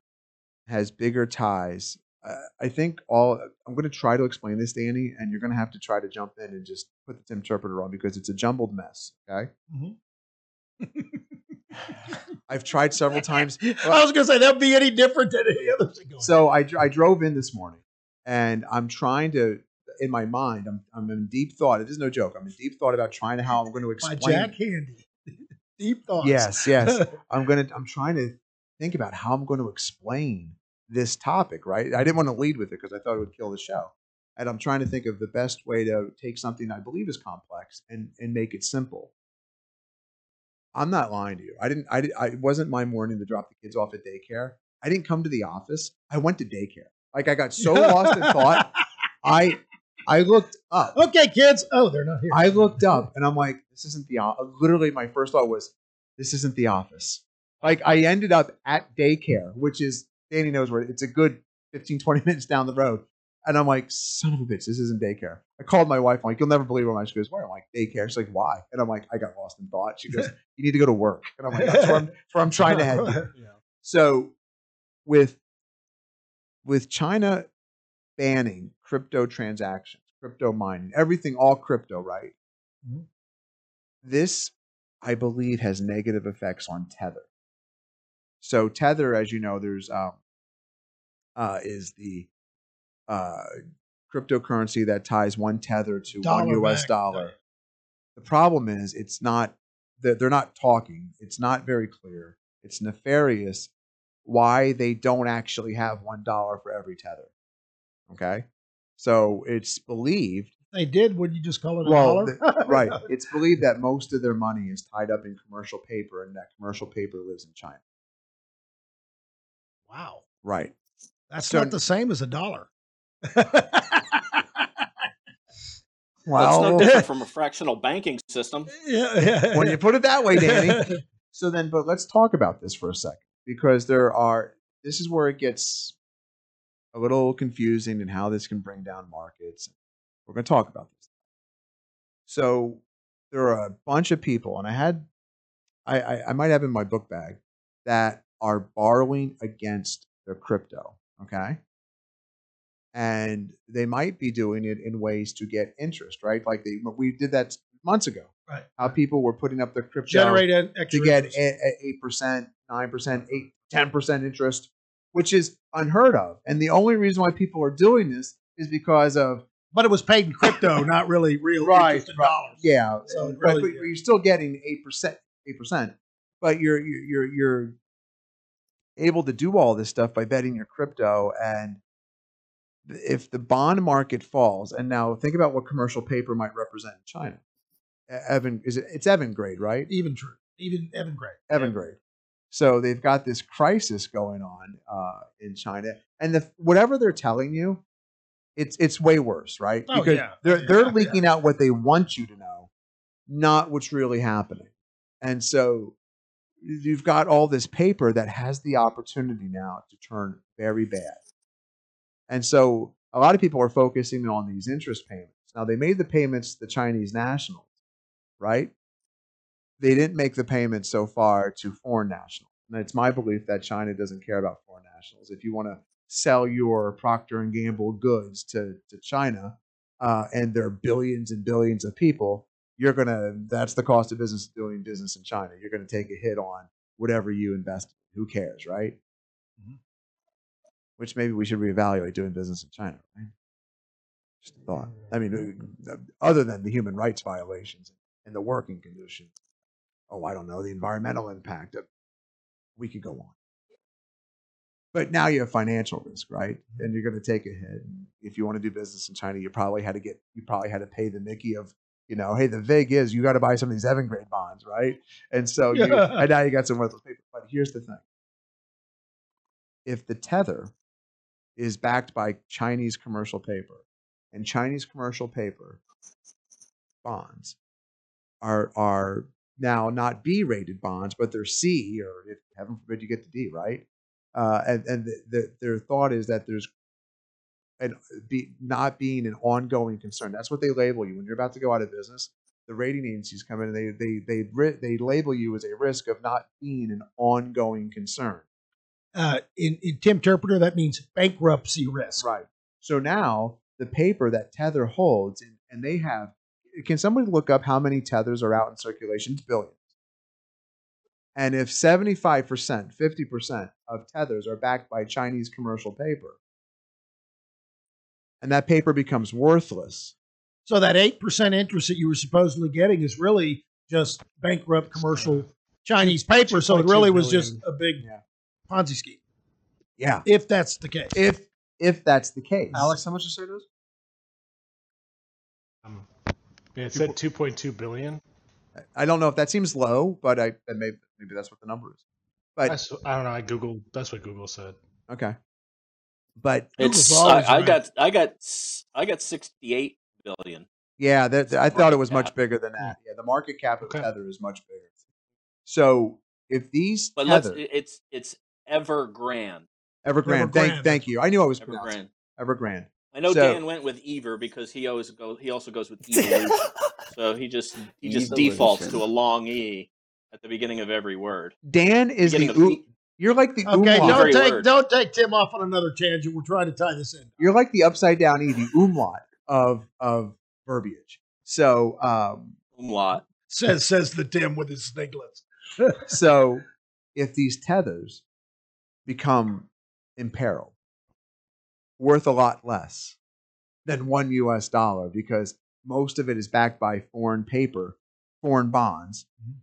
A: has bigger ties. Uh, I think all I'm going to try to explain this, Danny, and you're going to have to try to jump in and just put the interpreter on because it's a jumbled mess. Okay. I've tried several times.
B: I was going to say that'd be any different than any other thing. going
A: So I, I drove in this morning and I'm trying to, in my mind, I'm, I'm in deep thought. It is no joke. I'm in deep thought about trying to how I'm going to
B: By
A: explain.
B: Jack Handey. Deep thoughts.
A: Yes, yes. I'm gonna. I'm trying to think about how I'm going to explain this topic. Right. I didn't want to lead with it because I thought it would kill the show. And I'm trying to think of the best way to take something I believe is complex and and make it simple. I'm not lying to you. I didn't. I, did, I it wasn't my morning to drop the kids off at daycare. I didn't come to the office. I went to daycare. Like I got so lost in thought. I I looked up.
B: Okay, kids. Oh, they're not here.
A: I looked up and I'm like, this isn't the office. Literally, my first thought was, this isn't the office. Like, I ended up at daycare, which is, Danny knows where it's a good 15, 20 minutes down the road. And I'm like, son of a bitch, this isn't daycare. I called my wife. I'm like, you'll never believe what I'm. She goes, where? I'm like, daycare. She's like, why? And I'm like, I got lost in thought. She goes, you need to go to work. And I'm like, that's where I'm, that's where I'm trying to head. yeah. So, with with China banning crypto transactions, crypto mining, everything, all crypto, right?
B: Mhm.
A: This, I believe, has negative effects on Tether. So Tether, as you know, there's um, uh, is the uh, cryptocurrency that ties one tether to one
B: Dollar
A: U.S.
B: back.
A: dollar. The problem is, it's not. They're they're not talking. It's not very clear. It's nefarious. Why they don't actually have one dollar for every tether? Okay, so it's believed
B: They did. Would you just call it a
A: well,
B: dollar?
A: th- right. It's believed that most of their money is tied up in commercial paper, and that commercial paper lives in China.
B: wow.
A: Right.
B: That's
A: So-
B: not the same as a dollar.
F: Well, it's no different from a fractional banking system.
B: yeah.
A: when you put it that way, Danny. so then, but let's talk about this for a second because there are. This is where it gets a little confusing and how this can bring down markets. We're going to talk about this. So there are a bunch of people, and I had, I, I, I might have in my book bag that are borrowing against their crypto. Okay. And they might be doing it in ways to get interest, right? Like they, we did that months ago.
B: Right.
A: How people were putting up their crypto
B: Generate an
A: to get eight percent, nine percent, eight, ten percent interest, which is unheard of. And the only reason why people are doing this is because of
B: But it was paid in crypto, not really real
A: Right,
B: interest in
A: right.
B: dollars.
A: yeah,
B: So
A: but,
B: really-
A: but you're still getting eight percent, eight percent, but you're you're you're you're able to do all this stuff by betting your crypto and if the bond market falls and now think about what commercial paper might represent in China. Evan is it it's Evan grade, right?
B: Even true. Even Evan Gray.
A: Evan grade. So they've got this crisis going on uh, in China, and the, whatever they're telling you, it's it's way worse, right?
B: Oh,
A: because
B: yeah.
A: they're
B: Yeah,
A: they're
B: yeah.
A: leaking out what they want you to know, not what's really happening. And so you've got all this paper that has the opportunity now to turn very bad. And so a lot of people are focusing on these interest payments. Now they made the payments to the Chinese nationals, right? They didn't make the payments so far to foreign nationals. And it's my belief that China doesn't care about foreign nationals. If you want to sell your Procter and Gamble goods to, to China, uh, and there are billions and billions of people, you're gonna. That's the cost of business doing business in China. You're gonna take a hit on whatever you invest. in. Who cares, right? Which maybe we should reevaluate doing business in China, right? Just a thought. I mean, uh, other than the human rights violations and the working conditions. Oh, I don't know the environmental impact. Of, we could go on. But now you have financial risk, right? And you're going to take a hit. If you want to do business in China, you probably had to get, you probably had to pay the Mickey of, you know, hey, the vig is you got to buy some of these Evan grade bonds, right? And so, you,
B: Yeah.
A: and now you got some worthless paper. But here's the thing: if the tether is backed by Chinese commercial paper, and Chinese commercial paper bonds are are now not B rated bonds, but they're C, or if heaven forbid you get to D, right? Uh, and and the, the, their thought is that there's and be not being an ongoing concern. That's what they label you when you're about to go out of business. The rating agencies come in and they they they they label you as a risk of not being an ongoing concern.
B: Uh, in, in Tim Terpreter, that means bankruptcy risk.
A: Right. So now the paper that Tether holds, and, and they have, can somebody look up how many tethers are out in circulation? It's billions. And if 75%, 50% of tethers are backed by Chinese commercial paper, and that paper becomes worthless,
B: So that eight percent interest that you were supposedly getting is really just bankrupt commercial Chinese paper. So it really was just a big
A: Yeah.
B: Ponzi scheme.
A: yeah,
B: If that's the case.
A: if if that's the case,
H: Alex, how much you say it is?
D: Um, yeah, it said 2.2 billion.
A: I don't know if that seems low, but I that may, maybe that's what the number is. But
D: That's, I don't know. I googled. That's what Google said.
A: okay, but
F: It's
B: Google's
F: I, I
B: right.
F: got I got I got sixty eight billion.
A: Yeah, that, I thought it was
F: Market
A: much bigger than that. Yeah, the market cap of
D: Okay.
A: Tether is much bigger. So if these
F: But let's
A: Tether,
F: it's it's Evergrande.
A: Evergrande,
B: Evergrande.
A: thank thank you. I knew I was pronouncing
F: Evergrande.
A: Evergrande.
F: I know
A: So-
F: Dan went with Ever because he always goes. he also goes with evolution. so he just he just
G: Evolution.
F: defaults to a long E at the beginning of every word.
A: Dan is the
F: Beginning of
A: oo-
F: E-
A: you're like the
B: okay,
A: umlaut.
B: don't take
F: word.
B: don't take Tim off on another tangent. We're trying to tie this in.
A: You're like the upside down E, the umlaut of of verbiage. So um
F: umlaut.
B: Says says the Tim with his sniglets.
A: so if these tethers become imperiled, worth a lot less than one US dollar because most of it is backed by foreign paper, foreign bonds. Mm-hmm.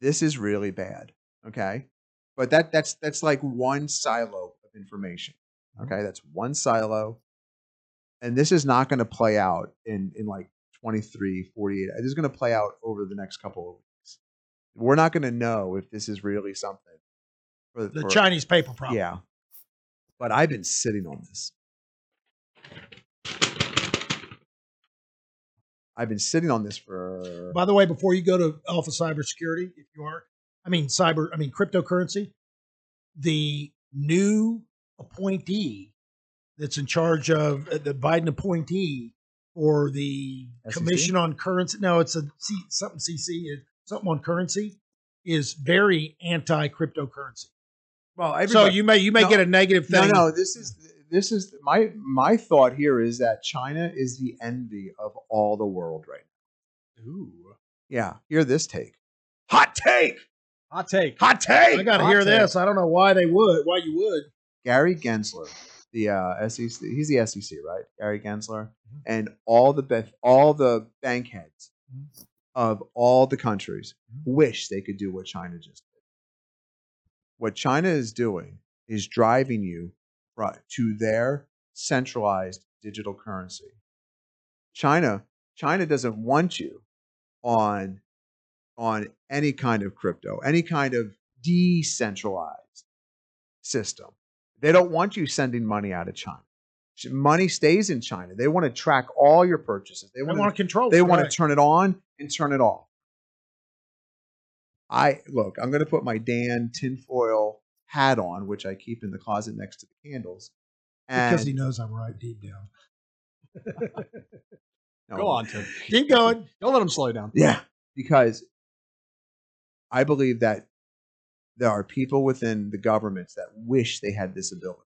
A: This is really bad. Okay. But that that's that's like one silo of information. Mm-hmm. Okay, that's one silo. And this is not going to play out in in like 23, 48. This is going to play out over the next couple of weeks. We're not going to know if this is really something. For,
B: The
A: for-
B: Chinese paper problem.
A: Yeah. But I've been sitting on this. I've been sitting on this for
B: By the way, before you go to Alpha Cybersecurity, if you are, I mean cyber, I mean cryptocurrency, the new appointee that's in charge of uh, the Biden appointee for the
A: SEC?
B: Commission on Currency. No, it's a C, something CC, something on currency is very anti cryptocurrency.
A: Well,
B: So you may you may
A: No,
B: get a negative thing.
A: no. No, this is this is my my thought here is that China is the envy of all the world right now.
H: Ooh.
A: Yeah, hear this take. Hot take.
H: Hot take.
A: Hot take.
B: I got to hear
H: take.
B: this. I don't know why they would. Why you would?
A: Gary Gensler, the uh, SEC, he's the SEC, right? Gary Gensler, mm-hmm. and all the bef- all the bank heads mm-hmm. of all the countries mm-hmm. wish they could do what China just did. What China is doing is driving you right to their centralized digital currency. China, China doesn't want you on on any kind of crypto, any kind of decentralized system. They don't want you sending money out of China. Money stays in China. They want to track all your purchases. They
B: They
A: want
B: want to
A: to
B: control.
A: they
B: it,
A: want to turn it on and turn it off. I look, I'm going to put my Dan tinfoil hat on, which I keep in the closet next to the candles. And
B: because he knows I'm right deep down.
A: no,
H: Go on, Tim.
B: Keep going.
H: Don't let him slow down.
A: Yeah, because I believe that there are people within the governments that wish they had this ability.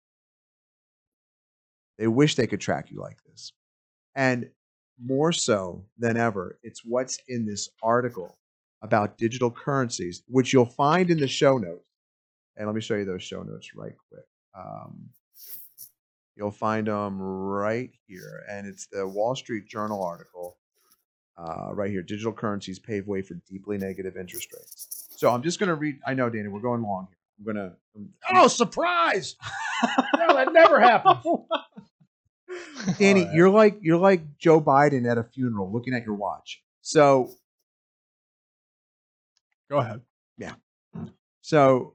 A: They wish they could track you like this. And more so than ever, it's what's in this article about digital currencies, which you'll find in the show notes. And let me show you those show notes right quick. Um, you'll find them right here. And it's the Wall Street Journal article uh, right here. Digital currencies pave way for deeply negative interest rates. So I'm just going to read. I know, Danny, we're going long here. I'm going to.
B: Oh, surprise! no, that never happens.
A: Danny,
B: All right.
A: you're like you're like Joe Biden at a funeral, looking at your watch. So
H: Go ahead. Yeah.
A: So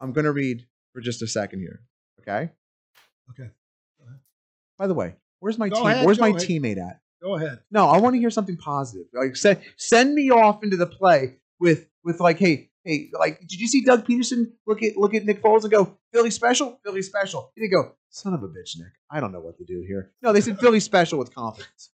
A: I'm going to read for just a second here. Okay.
B: Okay.
A: By the way, where's my
B: Go
A: team?
B: ahead,
A: where's my
B: ahead.
A: teammate at?
B: Go ahead.
A: No, I want to hear something positive. Like send send me off into the play with with like, hey, hey, like, did you see Doug Pederson look at look at Nick Foles and go Philly special, Philly special? He didn't go, son of a bitch, Nick. I don't know what to do here. No, they said Philly special with confidence.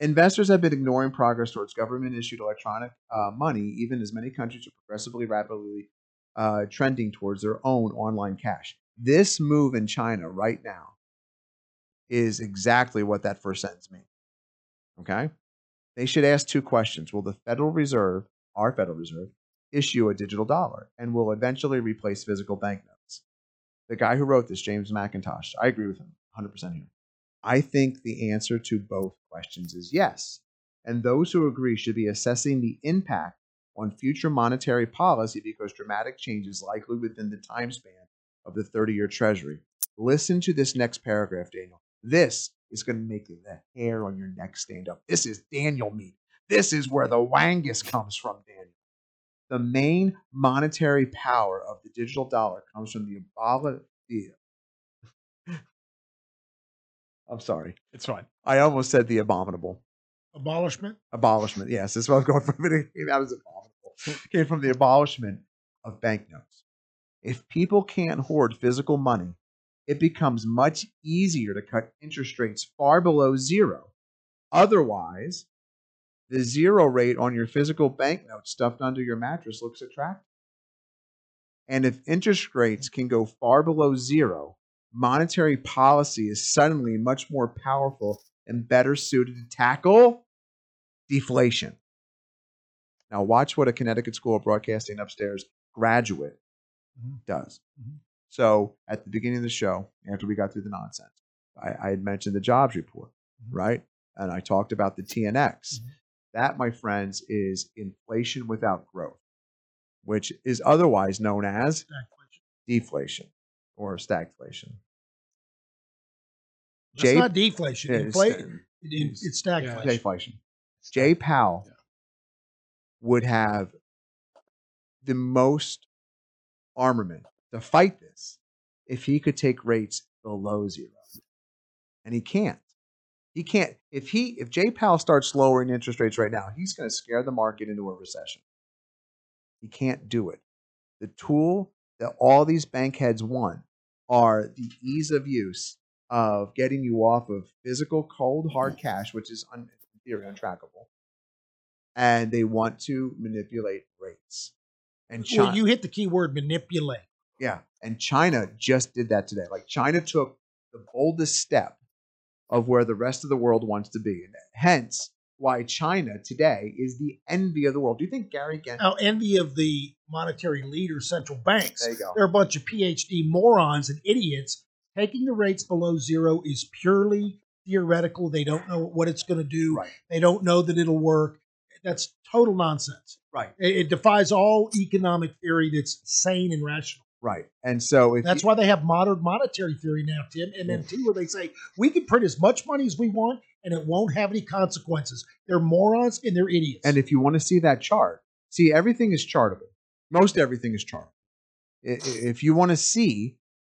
A: Investors have been ignoring progress towards government issued electronic uh, money, even as many countries are progressively rapidly uh, trending towards their own online cash. This move in China right now is exactly what that first sentence means. Okay? They should ask two questions. Will the Federal Reserve, our Federal Reserve, issue a digital dollar and will eventually replace physical banknotes? The guy who wrote this, James McIntosh, I agree with him 100% here. I think the answer to both questions is yes. And those who agree should be assessing the impact on future monetary policy because dramatic change is likely within the time span of the 30 year Treasury. Listen to this next paragraph, Daniel. This is going to make the hair on your neck stand up. This is Daniel meat. This is where the wangus comes from, Daniel. The main monetary power of the digital dollar comes from the aboli- I'm sorry.
E: It's fine.
A: I almost said the abominable.
B: Abolishment.
A: Abolishment. Yes, that's what I was going for. It came out as abominable. It came from the abolishment of banknotes. If people can't hoard physical money, it becomes much easier to cut interest rates far below zero. Otherwise, the zero rate on your physical banknote stuffed under your mattress looks attractive. And if interest rates can go far below zero, monetary policy is suddenly much more powerful and better suited to tackle deflation. Now, watch what a Connecticut School of Broadcasting upstairs graduate mm-hmm. does. Mm-hmm. So, at the beginning of the show, after we got through the nonsense, I, I had mentioned the jobs report, mm-hmm. right? And I talked about the TNX. That, my friends, is inflation without growth, which is otherwise known as deflation or stagflation.
B: It's
A: Jay-
B: not deflation.
A: It's
B: Inflate.
A: sta-
B: it- it- it's stagflation.
A: Stagflation. Jay Powell would have the most armament to fight this if he could take rates below zero. And he can't. He can't. If he if Jay Powell starts lowering interest rates right now, he's going to scare the market into a recession. He can't do it. The tool that all these bank heads want are the ease of use of getting you off of physical cold hard cash, which is un, in theory untrackable, and they want to manipulate rates. And China,
B: Well, you hit the key word manipulate.
A: yeah, and China just did that today. Like China took the boldest step of where the rest of the world wants to be, and hence why China today is the envy of the world. Do you think Gary Gensler?
B: Now, envy of the monetary leaders, central banks.
A: There you go.
B: They're a bunch of PhD morons and idiots. Taking the rates below zero is purely theoretical. They don't know what it's going to do.
A: Right.
B: They don't know that it'll work. That's total nonsense.
A: Right.
B: It, it defies all economic theory that's sane and rational.
A: Right. And so if
B: That's
A: you-
B: why they have modern monetary theory now, Tim, MMT, where they say we can print as much money as we want and it won't have any consequences. They're morons and they're idiots.
A: And if you want to see that chart, see everything is chartable. Most everything is chartable. If you want to see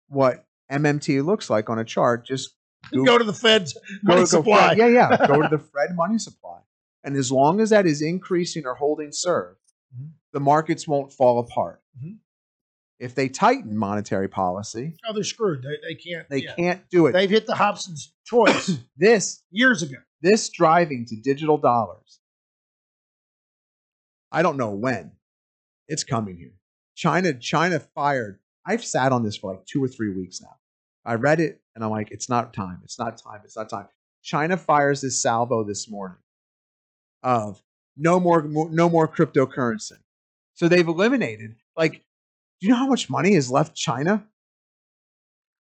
A: what MMT looks like on a chart, just
B: go to the Fed's money
A: go
B: supply.
A: Yeah, yeah. Go to the Fred money supply. And as long as that is increasing or holding serve,
B: Mm-hmm.
A: the markets won't fall apart.
B: Mhm.
A: If they tighten monetary policy,
B: Oh, they're screwed. They, they can't.
A: they
B: yeah.
A: can't do it.
B: They've hit the Hobson's choice
A: this
B: years ago.
A: this driving to digital dollars. I don't know when. It's coming here. China China fired. I've sat on this for like two or three weeks now. I read it and I'm like, it's not time. It's not time. It's not time. China fires this salvo this morning of no more no more cryptocurrency. So they've eliminated like do you know how much money has left China?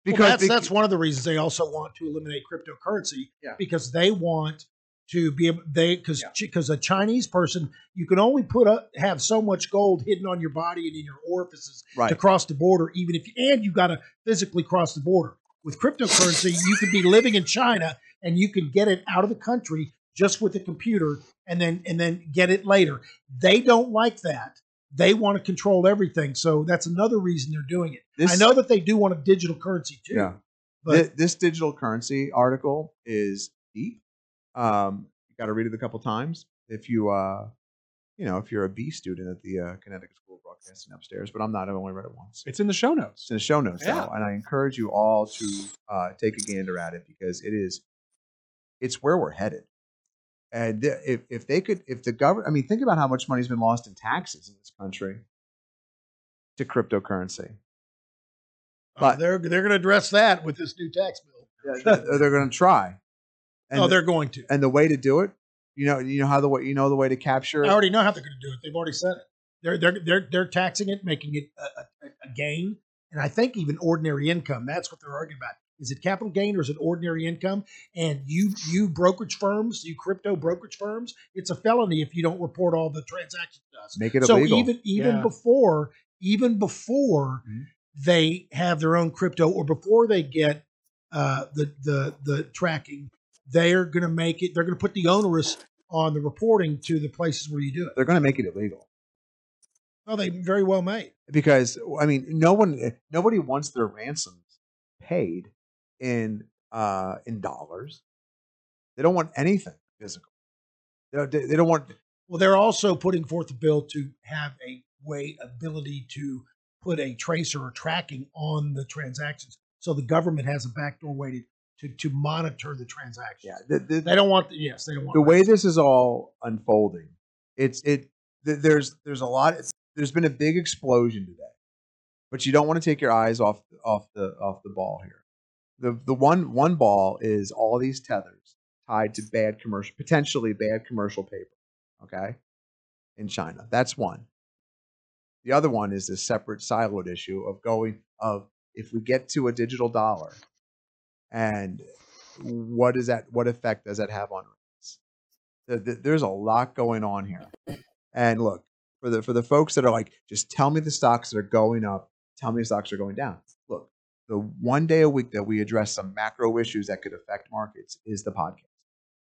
B: Because that's, that's one of the reasons they also want to eliminate cryptocurrency
A: Yeah.
B: because they want to be able they because because a Chinese person you can only put up have so much gold hidden on your body and in your orifices
A: Right.
B: to cross the border even if you and you got to physically cross the border with cryptocurrency you could be living in China and you can get it out of the country just with a computer and then and then get it later they don't like that they want to control everything. So that's another reason they're doing it.
A: This-
B: I know that they do want a digital currency too.
A: Yeah.
B: But
A: Thi- this digital currency article is deep. Um, you got to read it a couple times if you, uh, you know, if you're a B student at the uh, Connecticut School of Broadcasting upstairs. But I'm not. I've only read it once.
H: It's in the show notes.
A: It's in the show notes
H: Yeah.
A: now, and I encourage you all to uh, take a gander at it because it is, it's where we're headed. And th- if if they could, if the government, I mean, think about how much money's been lost in taxes in this country to cryptocurrency.
B: uh, they're they're going to address that with this new tax bill.
A: they're, they're going to try.
B: oh, they're going to.
A: and the way to do it, you know, you know how the way you know the way to capture.
B: I already know how they're going to do it. They've already said it. They're they're they're they're taxing it, making it a, a, a gain, and I think even ordinary income. That's what they're arguing about. Is it capital gain or is it ordinary income? And you you brokerage firms, you crypto brokerage firms, it's a felony if you don't report all the transactions to us.
A: Make it
B: so
A: illegal.
B: even even
H: Yeah.
B: before even before
A: Mhm.
B: they have their own crypto or before they get uh, the the the tracking, they're going to make it. They're going to put the onerous on the reporting to the places where you do it.
A: They're going to make it illegal
B: Oh, they very well may.
A: because I mean, no one, nobody wants their ransoms paid in uh in dollars. They don't want anything physical. They don't, they don't want.
B: Well, they're also putting forth a bill to have a way ability to put a tracer or tracking on the transactions, so the government has a backdoor way to to, to monitor the transactions.
A: Yeah, the, the,
B: They don't want. The, yes, they don't want
A: the way this is all unfolding, it's it. There's there's a lot. There's been a big explosion today, but you don't want to take your eyes off off the off the ball here. The the one one ball is all these tethers tied to bad commercial, potentially bad commercial paper. Okay, in China, that's one. The other one is this separate siloed issue of going of if we get to a digital dollar, and what is that what effect does that have on rates? The- the- There's a lot going on here, and look for the for the folks that are like, just tell me the stocks that are going up, tell me the stocks are going down. The one day a week that we address some macro issues that could affect markets is the podcast.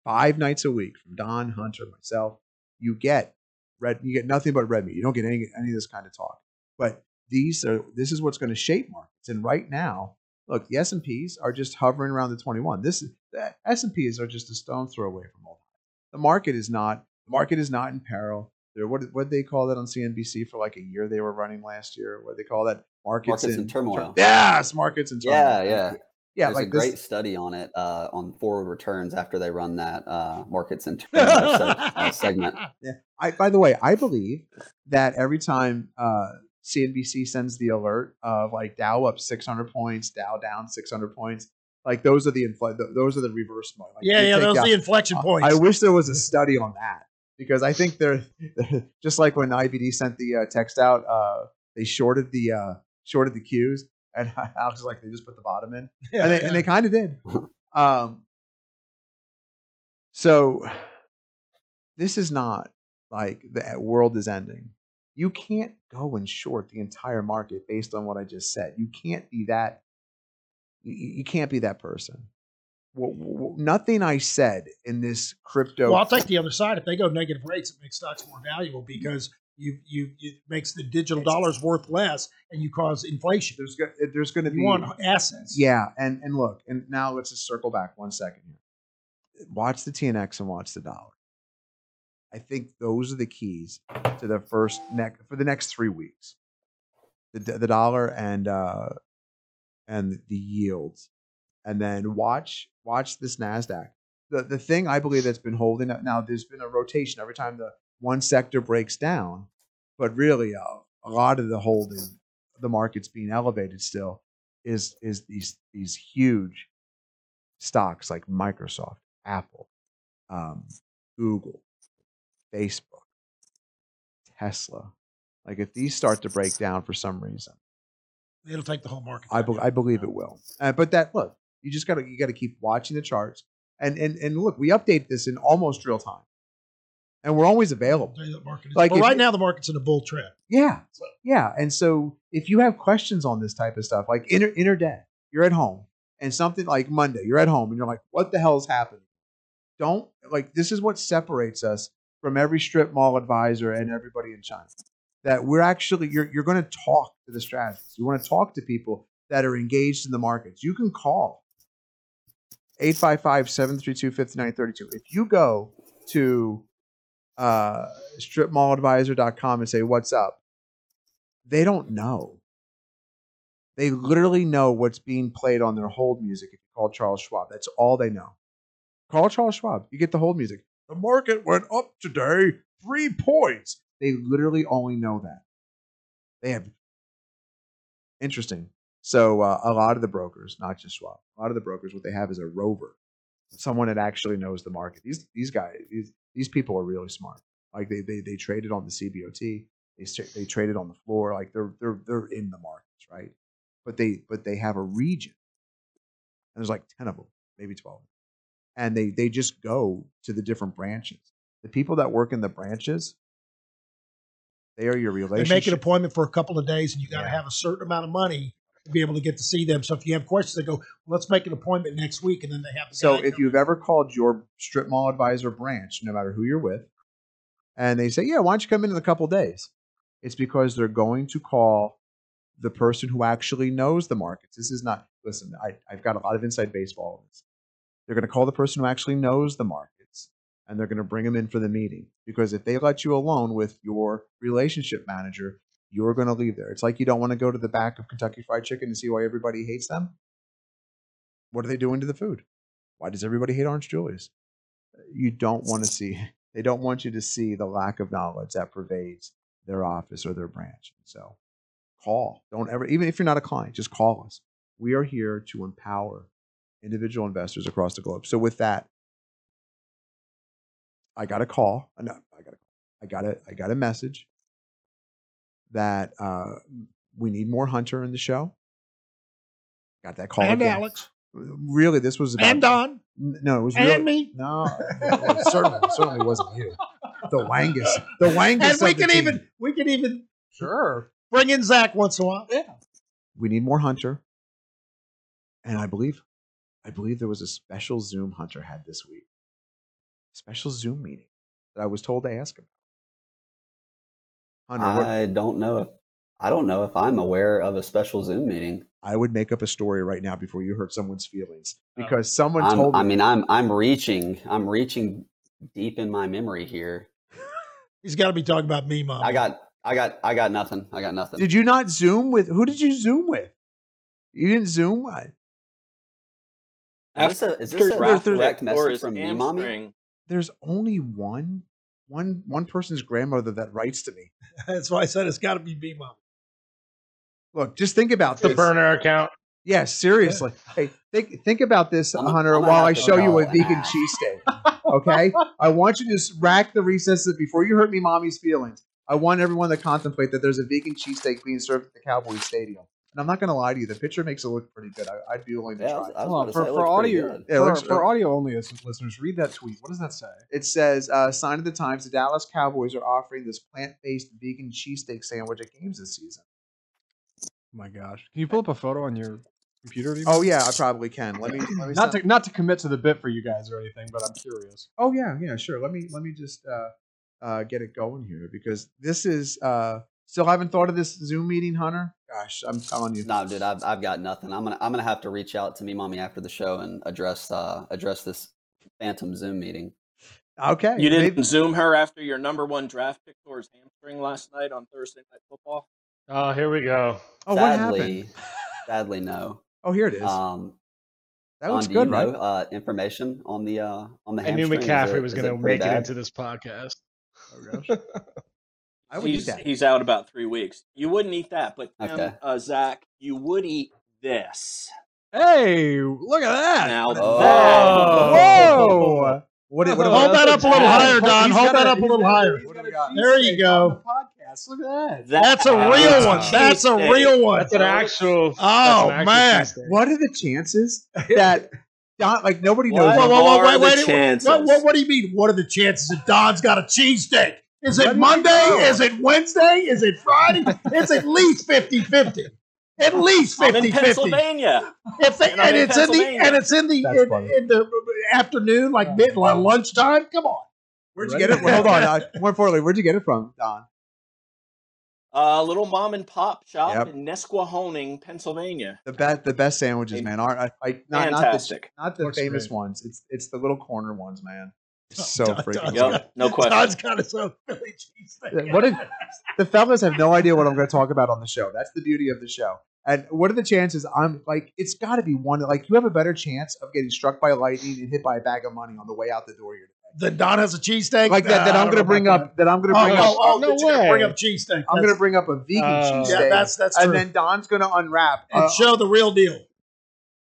A: Five nights a week from Don Hunter, myself, you get red. You get nothing but red meat. You don't get any any of this kind of talk. But these are this is what's going to shape markets. And right now, look, the S and P's are just hovering around the 21. This is the S and P's are just a stone throw away from all. The market is not. The market is not in peril. There, what what they call that on CNBC for like a year? They were running last year. What they call that? Markets,
G: Markets in turmoil.
A: Yes, markets in turmoil.
G: Yeah, yeah.
A: yeah.
G: There's
A: like
G: a
A: this-
G: great study on it uh, on forward returns after they run that uh, markets and turnover se- uh, segment.
A: Yeah. I, by the way, I believe that every time uh, CNBC sends the alert of like Dow up 600 points, Dow down 600 points, like those are the infl- th- those are the reverse. mo- Like
B: Yeah, yeah,
A: take
B: those are the inflection
A: I-
B: points.
A: I wish there was a study on that because I think they're, they're just like when IBD sent the uh, text out, uh, they shorted the uh, shorted the Qs, and I was like, they just put the bottom in,
B: Yeah,
A: and they,
B: yeah.
A: they kind of did. Um, so this is not like the world is ending. You can't go and short the entire market based on what I just said. You can't be that. You, you can't be that person. Nothing I said in this crypto.
B: Well, I'll take the other side. If they go negative rates, it makes stocks more valuable because you you it makes the digital dollars worth less, and you cause inflation.
A: There's go- there's going to be
B: one assets.
A: Yeah, and and look, and now let's just circle back one second here. Watch the TNX and watch the dollar. I think those are the keys to the first neck for the next three weeks. The the dollar and uh and the yields, and then watch watch this Nasdaq. The the thing I believe that's been holding up now. There's been a rotation every time the one sector breaks down, but really uh, a lot of the holding, the market's being elevated still is is these these huge stocks like Microsoft, Apple, um, Google, Facebook, Tesla. Like if these start to break down for some reason,
B: It'll take the whole market.
A: I, be, I believe it will. Uh, but that look, you just gotta you gotta keep watching the charts and and and look, we update this in almost real time, and we're always available.
B: Tell you that market is-
A: Like
B: right now, the market's in a bull trend.
A: Yeah, yeah. And so if you have questions on this type of stuff, like inter interday, you're at home, and something like Monday, you're at home, and you're like, "What the hell is happening?" Don't like this is what separates us from every strip mall advisor and everybody in China. that we're actually you're you're going to talk to the strategists. You want to talk to people that are engaged in the markets. You can call 855-732-5932. If you go to uh, stripmalladvisor.com and say what's up, they don't know. They literally know what's being played on their hold music if you call Charles Schwab. That's all they know. Call Charles Schwab. You get the hold music. The market went up today three points. They literally only know that. They have interesting. So uh, a lot of the brokers, not just Schwab, a lot of the brokers, what they have is a rover, someone that actually knows the market. These these guys, these these people are really smart. Like they they they traded on the CBOT, they they traded on the floor. Like they're they're they're in the markets, right? But they but they have a region, and there's like ten of them, maybe twelve, and they they just go to the different branches. The people that work in the branches, they are your relationship.
B: They make an appointment for a couple of days, and you got to have a certain amount of money to be able to get to see them. So if you have questions, they go, "Let's make an appointment next week," and then they have. The
A: So if you've ever called your strip mall advisor branch, no matter who you're with, and they say, "Yeah, why don't you come in in a couple days?" It's because they're going to call the person who actually knows the markets. This is not. Listen, I, I've got a lot of inside baseball. They're going to call the person who actually knows the markets, and they're going to bring them in for the meeting. Because if they let you alone with your relationship manager, you're going to leave there. It's like you don't want to go to the back of Kentucky Fried Chicken and see why everybody hates them. What are they doing to the food? Why does everybody hate Orange Julius? You don't want to see, they don't want you to see the lack of knowledge that pervades their office or their branch. So call. Don't ever, even if you're not a client, just call us. We are here to empower individual investors across the globe. So with that, I got a call. I got a, I got a, I got a message that uh, we need more Hunter in the show. Got that call
B: and
A: again.
B: Alex
A: Really, this was about
B: and Don
A: No, it was
B: and
A: really,
B: me,
A: No, it certainly, certainly wasn't you. The Wangus, the Wangus.
B: and we can even we can even
H: Sure.
B: bring in Zach once in a while. Yeah.
A: we need more Hunter. And I believe, I believe there was a special Zoom Hunter had this week. Special Zoom meeting that I was told to ask him. Hunter, what,
G: I don't know if I don't know if I'm aware of a special Zoom meeting.
A: I would make up a story right now before you hurt someone's feelings
D: Oh.
A: because someone
G: I'm,
A: told.
G: I mean, I'm I'm reaching I'm reaching deep in my memory here.
B: He's got to be talking about me, mom.
G: I got I got I got nothing. I got nothing.
A: did you not Zoom with? Who did you Zoom with? You didn't Zoom. I,
G: Is this a, is this
F: After
G: a
F: Ralph
G: direct message from me, mommy?
A: there's only one, one, one person's grandmother that writes to me.
B: That's why I said it's got to be me, mom.
A: Look, just think about
D: The
A: this.
D: burner account.
A: Yeah, seriously. Hey, think think about this,
G: I'm-
A: Hunter,
G: I'm
A: while I show you a
G: go.
A: vegan cheesesteak. Okay, I want you to just rack the recesses before you hurt me, mommy's feelings. I want everyone to contemplate that there's a vegan cheesesteak being served at the Cowboys Stadium. And I'm not going to lie to you, the picture makes it look pretty good. I, I'd be willing to
G: Yeah, I
A: try.
G: was,
A: it.
G: I was
H: Well, for,
G: say,
H: for
G: looks
H: audio,
G: good.
A: Yeah, it
H: for,
A: looks-
H: for audio only as listeners, read that tweet. What does that say?
A: It says, uh, sign of the times, the Dallas Cowboys are offering this plant-based vegan cheesesteak sandwich at games this season.
H: Oh my gosh! Can you pull up a photo on your computer? do you
A: Oh yeah, I probably can. Let me let me
H: Not
A: send-
H: to not to commit to the bit for you guys or anything, but I'm curious.
A: Oh yeah, yeah, sure. Let me let me just uh, uh, get it going here because this is uh, still haven't thought of this Zoom meeting, Hunter. Gosh, I'm telling you.
G: No, dude, I've, I've got nothing. I'm gonna I'm gonna have to reach out to me, mommy, after the show and address uh address this phantom Zoom meeting.
A: Okay,
F: you didn't
A: maybe-
F: zoom her after your number one draft pick tore his hamstring last night on Thursday Night Football.
D: Oh, here we go.
A: Oh, what
G: sadly,
A: happened?
G: sadly, no.
A: Oh, here it is.
G: Um,
A: that looks good, right?
G: know uh, information on the uh on the
D: I knew
G: hamstring? Is
D: McCaffrey
G: it-
D: was going to
G: pretty
D: make it into this podcast.
A: Oh gosh, I would eat
F: he's,
A: that.
F: he's out about three weeks. You wouldn't eat that, but Tim,
G: Okay.
F: uh, Zach, you would eat this.
H: Hey, look at that!
F: Now
G: Oh.
F: that
H: Whoa!
A: What, what,
H: Oh,
B: Hold that up a little higher, Don.
A: got
B: Hold
A: a-
B: that up a little
A: got
B: higher.
A: he's got a
B: There you go.
A: the podcast. Look at that.
F: that-
B: That's a real one. That's a real one.
D: That's an actual.
B: Oh,
D: an actual
B: man.
D: cheesesteak.
A: What are the chances that Don, like nobody knows?
F: What
B: Whoa, whoa, whoa,
F: are
B: wait,
F: the
B: wait, wait.
F: chances?
B: What, what, what do you mean? What are the chances that Don's got a cheesesteak? Is it Monday? Is it Wednesday? Is it Friday? it's at least 50 50. At least
F: I'm
B: 50
F: in
B: 50.
F: Pennsylvania.
B: If they,
F: And
B: and it's in the and it's in the in, in the afternoon, like mid like lunchtime. Come on.
A: Where'd you get it? Well, hold on. Uh, more importantly, where'd you get it from, Don?
F: A little mom and pop shop
A: Yep.
F: in Nesquehoning, Pennsylvania.
A: The best, the best sandwiches, man. Aren't I? I not, not the,
F: Fantastic.
A: not the famous
B: great.
A: ones. It's it's the little corner ones, man. So
B: Don-
A: freaking
B: Don's
A: good.
F: Yep, no question.
B: Don's got his own Philly cheesesteak.
A: What if the fellas have no idea what I'm going to talk about on the show? That's the beauty of the show. And what are the chances? I'm like, it's got to be one. Like, you have a better chance of getting struck by lightning and hit by a bag of money on the way out the door here.
B: That Don has a cheesesteak?
A: Like that. That
B: Nah, I
A: I'm going to bring up. That I'm going to
B: Oh,
A: bring
B: oh,
A: up.
B: oh,
D: No
B: that bring
D: way.
B: up cheesesteak.
A: I'm going to bring up a vegan
D: Oh.
A: cheesesteak.
B: Yeah, that's that's
A: and then Don's going to unwrap.
B: and
A: uh,
B: show the real deal.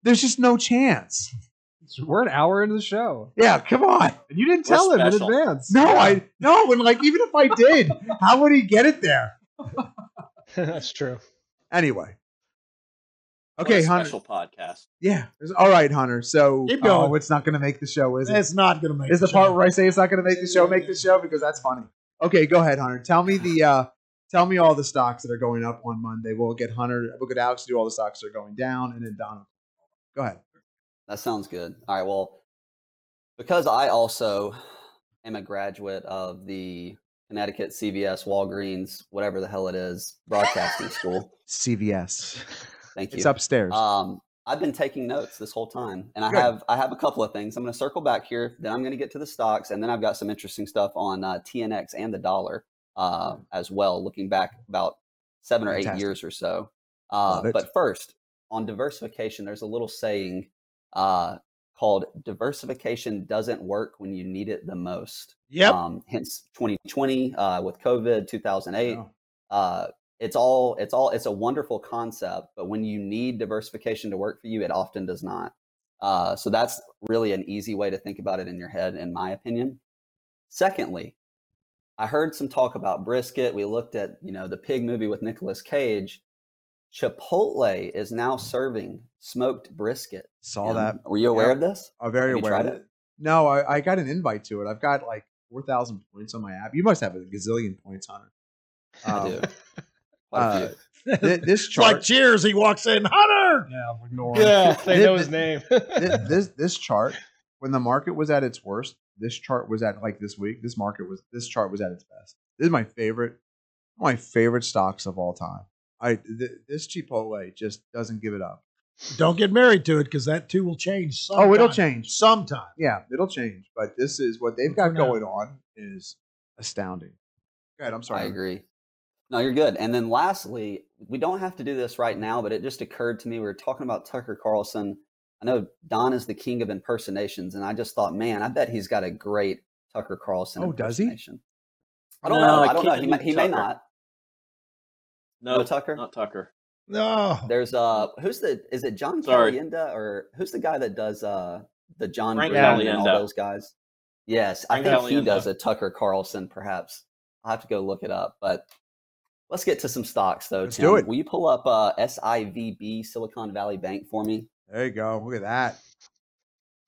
A: there's just no chance.
H: We're an hour into the show.
A: Yeah, come on.
H: And you didn't
F: We're
H: tell him in advance.
A: No, I no. And like, even if I did, how would he get it there?
D: That's true.
A: Anyway.
F: What
A: Okay,
F: a
A: Hunter.
F: special podcast.
A: Yeah. All right, Hunter. So
B: Keep going.
A: Oh, it's not going to make the show, is it?
B: It's not going to make
A: Is the
B: show.
A: part where I say it's not going to make the show make the show because that's funny. Okay, go ahead, Hunter. Tell me the uh tell me all the stocks that are going up on Monday. We'll get Hunter, we'll get Alex to do all the stocks that are going down, and then Donald. Go ahead.
G: That sounds good. All right. Well, because I also am a graduate of the Connecticut CVS Walgreens, whatever the hell it is, broadcasting school.
A: CVS.
G: Thank you.
A: It's upstairs.
G: Um, I've been taking notes this whole time, and I
A: Good.
G: have I have a couple of things. I'm going to circle back here. Then I'm going to get to the stocks, and then I've got some interesting stuff on uh, TNX and the dollar uh, as well. Looking back about seven or eight years or so. Uh, but first, on diversification, there's a little saying uh, called "diversification doesn't work when you need it the most."
B: Yep.
G: Um, hence 2020 uh, with COVID, 2008
A: No.
G: uh, it's all it's all it's a wonderful concept but when you need diversification to work for you it often does not uh, so that's really an easy way to think about it in your head in my opinion secondly i heard some talk about brisket we looked at you know the pig movie with Nicolas cage chipotle is now serving smoked brisket
A: Saw
G: Tim.
A: that.
G: were you aware
A: Yeah.
G: of this
A: I'm very
G: Have
A: aware
G: tried
A: of
G: it?
A: it. No, I, I got an invite to it. I've got like four thousand points on my app. You must have a gazillion points, Hunter.
G: i do
A: Um,
G: Quite a
A: uh,
G: few.
A: thi- this
B: It's like Cheers. He walks in, Hunter.
H: Yeah, ignore him.
D: Yeah, they know his name.
A: thi- this this chart, when the market was at its worst, this chart was at like this week. This market was this chart was at its best. This is my favorite, my favorite stocks of all time. I th- this Chipotle just doesn't give it up.
B: Don't get married to it because that too will change. Sometime.
A: Oh, it'll change.
B: sometime.
A: Yeah, it'll change. But this is what they've got going on is astounding. Go ahead. I'm sorry.
G: I agree. No, you're good. And then lastly, we don't have to do this right now, but it just occurred to me. We were talking about Tucker Carlson. I know Don is the king of impersonations, and I just thought, man, I bet he's got a great Tucker Carlson
A: Oh, does he?
G: I don't
F: No,
G: know.
F: I
G: I don't know. He, may, he may not.
F: No,
G: No Tucker?
F: Not Tucker.
B: No.
G: There's uh, who's the? Is it John
F: Sorry.
G: Caliendo or who's the guy that does uh the John
F: Frank
G: Gruden and all those guys? Yes, I
F: Frank
G: think he does a Tucker Carlson. Perhaps I'll have to go look it up. But let's get to some stocks though.
A: Let's
G: Tim.
A: do it.
G: Will you pull up uh, SIVB Silicon Valley Bank for me?
A: There you go. Look at that.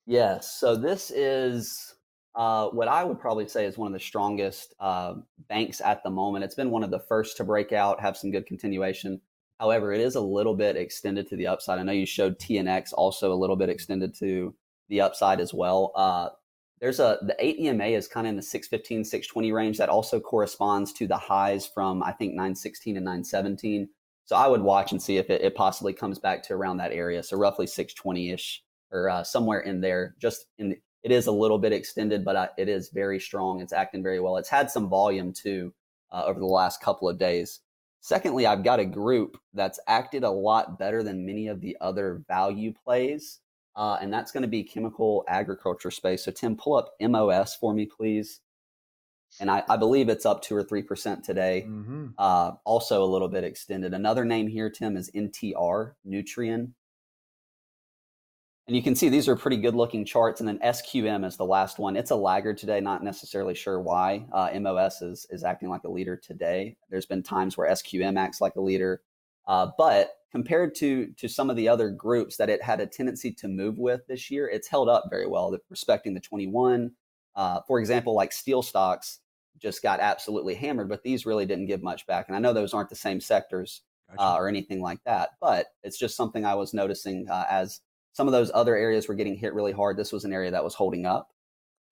G: Yes. So this is uh, what I would probably say is one of the strongest uh, banks at the moment. It's been one of the first to break out, have some good continuation. However, it is a little bit extended to the upside. I know you showed TNX also a little bit extended to the upside as well. Uh, there's a the 8 EMA is kind of in the 615, 620 range. That also corresponds to the highs from I think 916 and 917. So I would watch and see if it, it possibly comes back to around that area. So roughly 620 ish or uh, somewhere in there. Just in the, it is a little bit extended, but uh, it is very strong. It's acting very well. It's had some volume too uh, over the last couple of days. Secondly, I've got a group that's acted a lot better than many of the other value plays, uh, and that's going to be chemical agriculture space. So, Tim, pull up MOS for me, please. And I, I believe it's up two or three percent today.
A: Mm-hmm.
G: Uh, also a little bit extended. Another name here, Tim, is NTR, Nutrien. And you can see these are pretty good looking charts. And then SQM is the last one. It's a laggard today, not necessarily sure why. Uh, MOS is, is acting like a leader today. There's been times where SQM acts like a leader. Uh, but compared to, to some of the other groups that it had a tendency to move with this year, it's held up very well, respecting the 21. Uh, for example, like steel stocks just got absolutely hammered, but these really didn't give much back. And I know those aren't the same sectors uh, or anything like that, but it's just something I was noticing uh, as some of those other areas were getting hit really hard. This was an area that was holding up.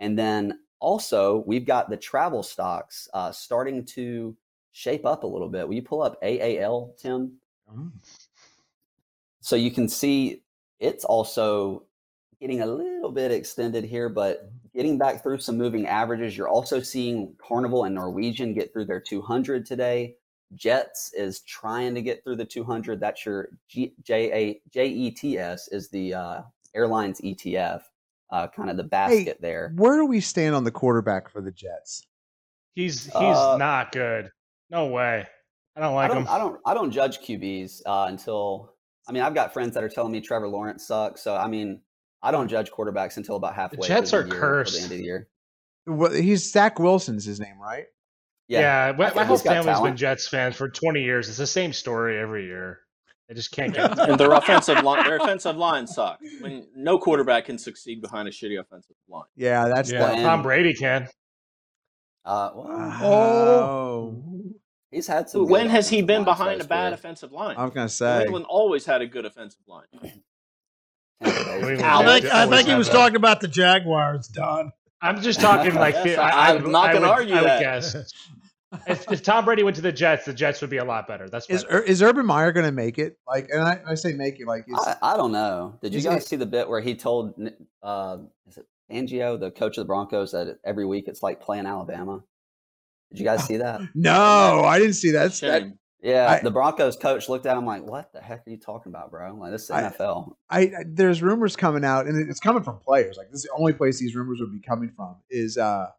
G: And then also, we've got the travel stocks uh, starting to shape up a little bit. Will you pull up AAL, Tim?
H: Oh.
G: So you can see it's also getting a little bit extended here, but getting back through some moving averages. You're also seeing Carnival and Norwegian get through their 200 today. Jets is trying to get through the 200. That's your G, J A J E T S is the uh, airlines ETF, uh, kind of the basket there.
A: Where do we stand on the quarterback for the Jets?
D: He's he's
G: Uh,
D: not good. No way. I don't
G: I
D: like
G: don't,
D: him.
G: I don't, I don't judge QBs uh, until. I mean, I've got friends that are telling me Trevor Lawrence sucks. So I mean, I don't judge quarterbacks until about halfway.
D: Jets
G: through
D: are
G: the year,
D: cursed.
G: The end of the year.
A: Well, he's Zach Wilson's his name, right?
D: Yeah, my, my whole
G: he's
D: family's been. Jets fans for 20 years. It's the same story every year. They just can't get. It.
F: And their offensive line, their offensive line sucks. When no quarterback can succeed behind a shitty offensive line.
A: Yeah, that's
D: yeah,
A: the-
D: Tom Brady can.
G: Uh, well,
A: Oh,
G: he's had some.
F: When has he been behind a bad offensive line?
A: I'm gonna
F: New
A: say.
F: England always had a good offensive line.
B: I think, I think he was
D: that.
B: talking about the Jaguars, Don.
D: I'm just talking like
F: Yes, I-
D: I, I
F: I'm not gonna
D: would-
F: argue
D: I would
F: that.
D: guess if, if Tom Brady went to the Jets, the Jets would be a lot better. That's
A: Is
D: what
A: Ur- is Urban Meyer going to make it? Like, and I, I say make it like, is,
G: I, I don't know. Did you guys
A: it-
G: see the bit where he told uh, is it Fangio, the coach of the Broncos, that every week it's like playing Alabama? Did you guys see that?
A: no, I didn't see that. that
F: Shame.
G: Yeah,
A: I-
G: the Broncos coach looked at him like, "What the heck are you talking about, bro? Like this is NFL."
A: I, I there's rumors coming out, and it's coming from players. Like this is the only place these rumors would be coming from is uh,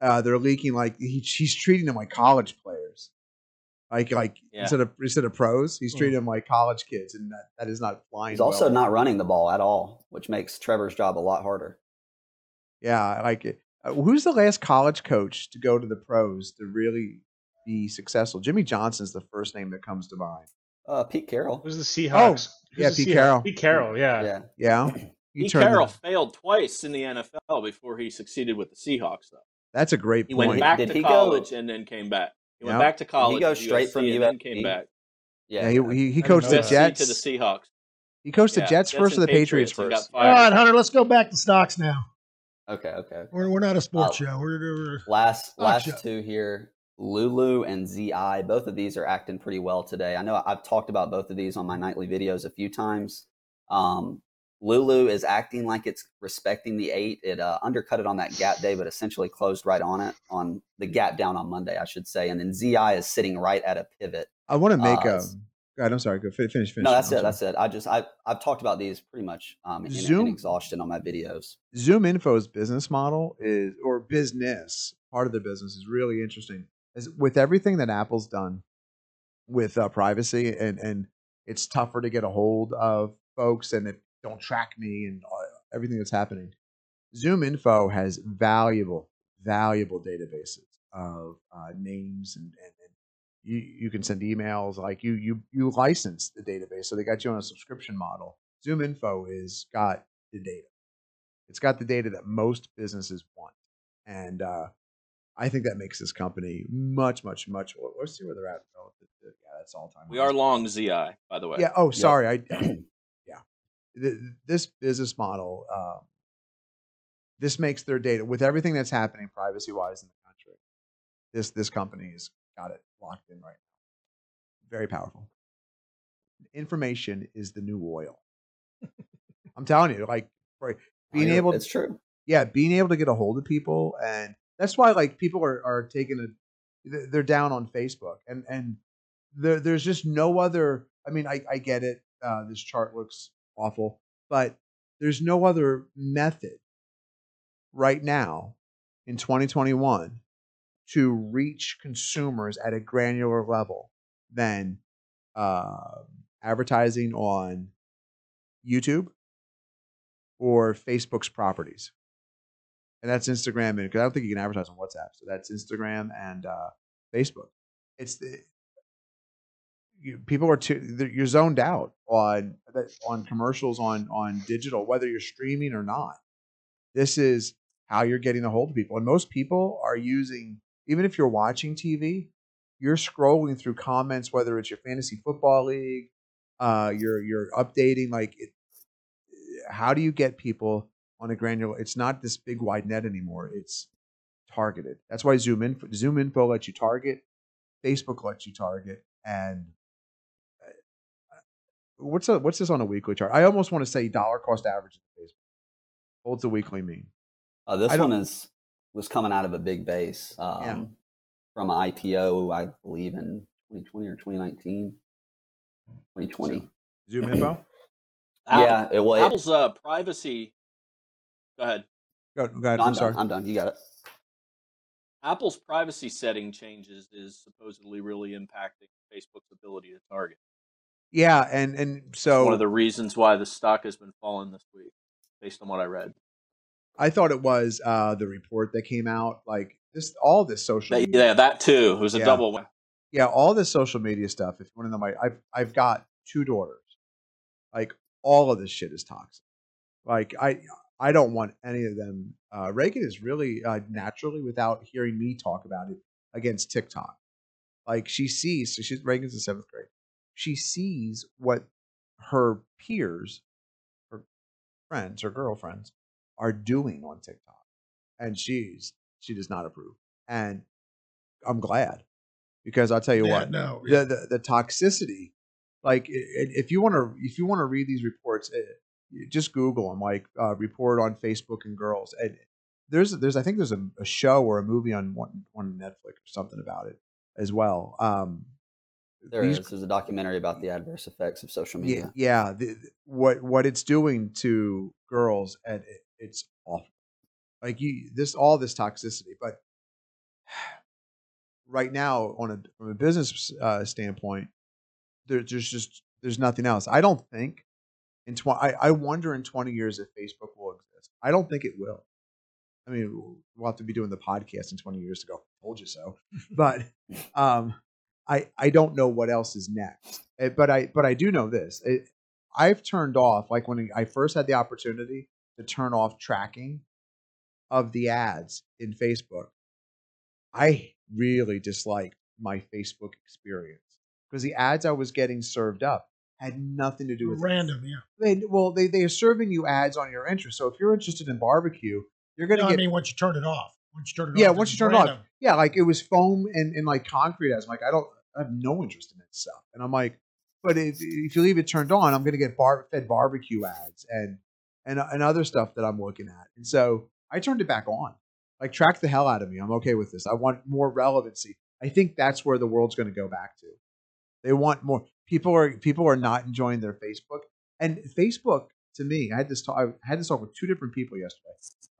A: uh they're leaking like he, he's treating them like college players, like like
F: Yeah.
A: instead of instead of pros, he's
B: Hmm.
A: treating them like college kids, and that, that is not flying.
G: He's also
A: well.
G: not running the ball at all, which makes Trevor's job a lot harder.
A: Yeah, like it. Uh, who's the last college coach to go to the pros to really be successful? Jimmy Johnson's the first name that comes to mind.
G: Uh, Pete Carroll.
D: Who's the Seahawks? Who's
A: yeah,
D: the
A: Pete
D: Seahawks?
A: Carroll.
D: Pete Carroll, yeah.
G: Yeah,
A: Yeah, he
F: Pete
A: turned the-
F: Carroll failed twice in the NFL before he succeeded with the Seahawks, though.
A: That's a great
F: He
A: point.
F: went back
G: Did
F: to
G: he go-
F: college and then came back. He went
A: Yeah.
F: back to college.
G: He
F: to
G: straight from
F: USC and then
G: USC?
F: came back.
G: yeah.
A: yeah, he, he, he coached the
D: didn't
F: USC
D: know that.
A: Jets.
F: to the Seahawks.
A: He coached the
F: Yeah,
A: Jets first or the Patriots
F: and
A: first?
B: All right. Hunter, let's go back to stocks now.
G: okay, okay.
B: We're, we're not a sports
G: Oh.
B: show. We're, we're
G: Last
B: Oh,
G: last
B: shit.
G: two here, Lulu and Zi. Both of these are acting pretty well today. I know I've talked about both of these on my nightly videos a few times. Um, Lulu is acting like it's respecting the eight. It uh, undercut it on that gap day, but essentially closed right on it on the gap down on Monday, I should say. And then Zi is sitting right at a pivot.
A: I want to make
G: Uh,
A: a. God, I'm sorry. Go finish. Finish.
G: no, that's
A: I'm
G: it.
A: sorry.
G: That's it. I just I I've talked about these pretty much um, in, in
A: Zoom-
G: exhaustion on my videos.
A: Zoom Info's business model is, or business, part of the business is really interesting. With everything that Apple's done with uh, privacy, and and it's tougher to get a hold of folks, and it don't track me and uh, everything that's happening. Zoom Info has valuable, valuable databases of uh, names and, and, and you, you can send emails like you you you license the database so they got you on a subscription model zoom info is got the data it's got the data that most businesses want and uh, i think that makes this company much much much let's see where they're at relative to- yeah that's all time
F: We are long ZI, by the way.
A: yeah oh sorry i yeah. Th- this business model um, this makes their data with everything that's happening privacy wise in the country this this company has got it locked in right now. Very powerful. Information is the new oil. I'm telling you like right, being
G: Oh,
A: able
G: it's true.
A: yeah being able to get a hold of people and that's why like people are, are taking a they're down on facebook and and there, there's just no other i mean i, I get it uh, this chart looks awful but there's no other method right now in 2021 to reach consumers at a granular level than uh, advertising on youtube or facebook's properties and that's Instagram, and because I don't think you can advertise on WhatsApp, so that's Instagram and uh, Facebook. It's the you, people are too you're zoned out on on commercials on on digital, whether you're streaming or not. This is how you're getting a hold of people, and most people are using even if you're watching TV, you're scrolling through comments, whether it's your fantasy football league, uh, you're you're updating like it, how do you get people on a granular it's not this big wide net anymore it's targeted that's why zoom info zoom info lets you target Facebook lets you target, and uh, what's a, what's this on a weekly chart? I almost want to say dollar cost average of Facebook. What's a weekly mean?
G: Uh, this
A: I
G: one is was coming out of a big base um, from an IPO, I believe in 2020 or 2019. 2020.
A: Zoom info.
G: Yeah, it was.
F: Apple's uh, privacy. Go ahead.
A: Go, go ahead.
G: No,
A: I'm
G: I'm
A: sorry.
G: done. I'm done. You got it.
F: Apple's privacy setting changes is supposedly really impacting Facebook's ability to target.
A: Yeah, and and
F: It's
A: so
F: one of the reasons why the stock has been falling this week, based on what I read.
A: I thought it was uh, the report that came out. Like this, all this social.
F: That,
A: media-
F: yeah, that too. It was a
A: Yeah.
F: double win.
A: yeah, all this social media stuff. If you want to know my, I've I've got two daughters. Like all of this shit is toxic. Like I I don't want any of them. Uh, Reagan is really uh, naturally, without hearing me talk about it, against TikTok. Like she sees, so she's Reagan's in seventh grade. She sees what her peers, her friends, her girlfriends, are doing on TikTok, and she's she does not approve. And I'm glad because I'll tell you
B: Yeah,
A: what,
B: no,
A: the, the the toxicity, like if you want to if you want to read these reports, eh, just Google them, like uh, report on Facebook and girls. And there's there's I think there's a, a show or a movie on one on Netflix or something about it as well. Um,
G: There
A: these-
G: is. There's a documentary about the adverse effects of social media.
A: yeah. The, the- what what it's doing to girls, and it, it's awful. Like you, this all this toxicity. But right now, on a from a business uh, standpoint, there, there's just there's nothing else. I don't think in. I, I wonder in twenty years if Facebook will exist. I don't think it will. I mean, we'll have to be doing the podcast in twenty years to go. Told you so. But um, I I don't know what else is next. Eh, But I but I do know this. It, I've turned off like when I first had the opportunity to turn off tracking of the ads in Facebook. I really disliked my Facebook experience because the ads I was getting served up had nothing to do with
B: random. Yeah.
A: They, well, they they are serving you ads on your interest. So if you're interested in barbecue, you're gonna
B: No,
A: get
B: I mean, once you turn it off, once you turn it
A: yeah,
B: off,
A: once you turn it off, yeah, like it was foam and, and like concrete. I was like, I don't, I have no interest in that stuff. And I'm like, but if, if you leave it turned on, I'm going to get bar- fed barbecue ads and and and other stuff that I'm looking at. And so I turned it back on. Like track the hell out of me. I'm okay with this. I want more relevancy. I think that's where the world's going to go back to. They want more. People are people are not enjoying their Facebook and Facebook. To me, I had this talk. I had this talk with two different people yesterday.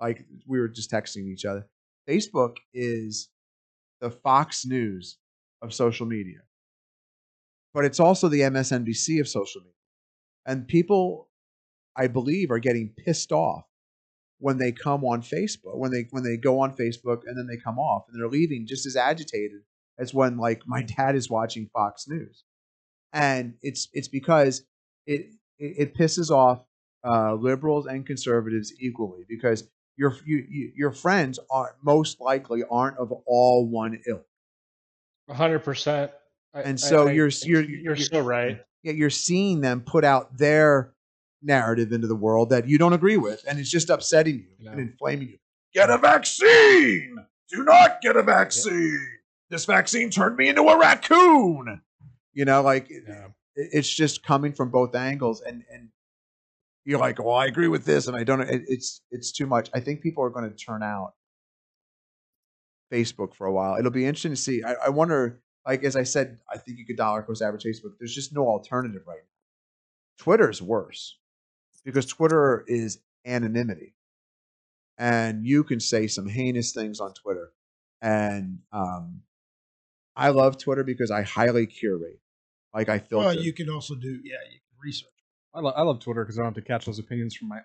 A: Like we were just texting each other. Facebook is the Fox News of social media, but it's also the MSNBC of social media. And people, I believe, are getting pissed off when they come on Facebook, when they when they go on Facebook and then they come off and they're leaving just as agitated as when like my dad is watching Fox News. And it's it's because it it, pisses off uh, liberals and conservatives equally because your you, you, your friends are most likely aren't of all one ilk.
D: hundred percent.
A: And so you're you're
D: you're so right.
A: Yeah, you're seeing them put out their narrative into the world that you don't agree with, and it's just upsetting you and inflaming you. Get a vaccine. Do not get a vaccine. This vaccine turned me into a raccoon. You know, like it- it's just coming from both angles, and and you're like, well, I agree with this, and I don't. It, it's it's too much. I think people are going to turn out Facebook for a while. It'll be interesting to see. I, I wonder, like as I said, I think you could dollar cost average Facebook. There's just no alternative right now. Twitter's worse because Twitter is anonymity, and you can say some heinous things on Twitter. And um, I love Twitter because I highly curate, like I filter.
B: Well, you can also do yeah, you can research.
H: I, lo- I love Twitter because I don't have to catch those opinions from my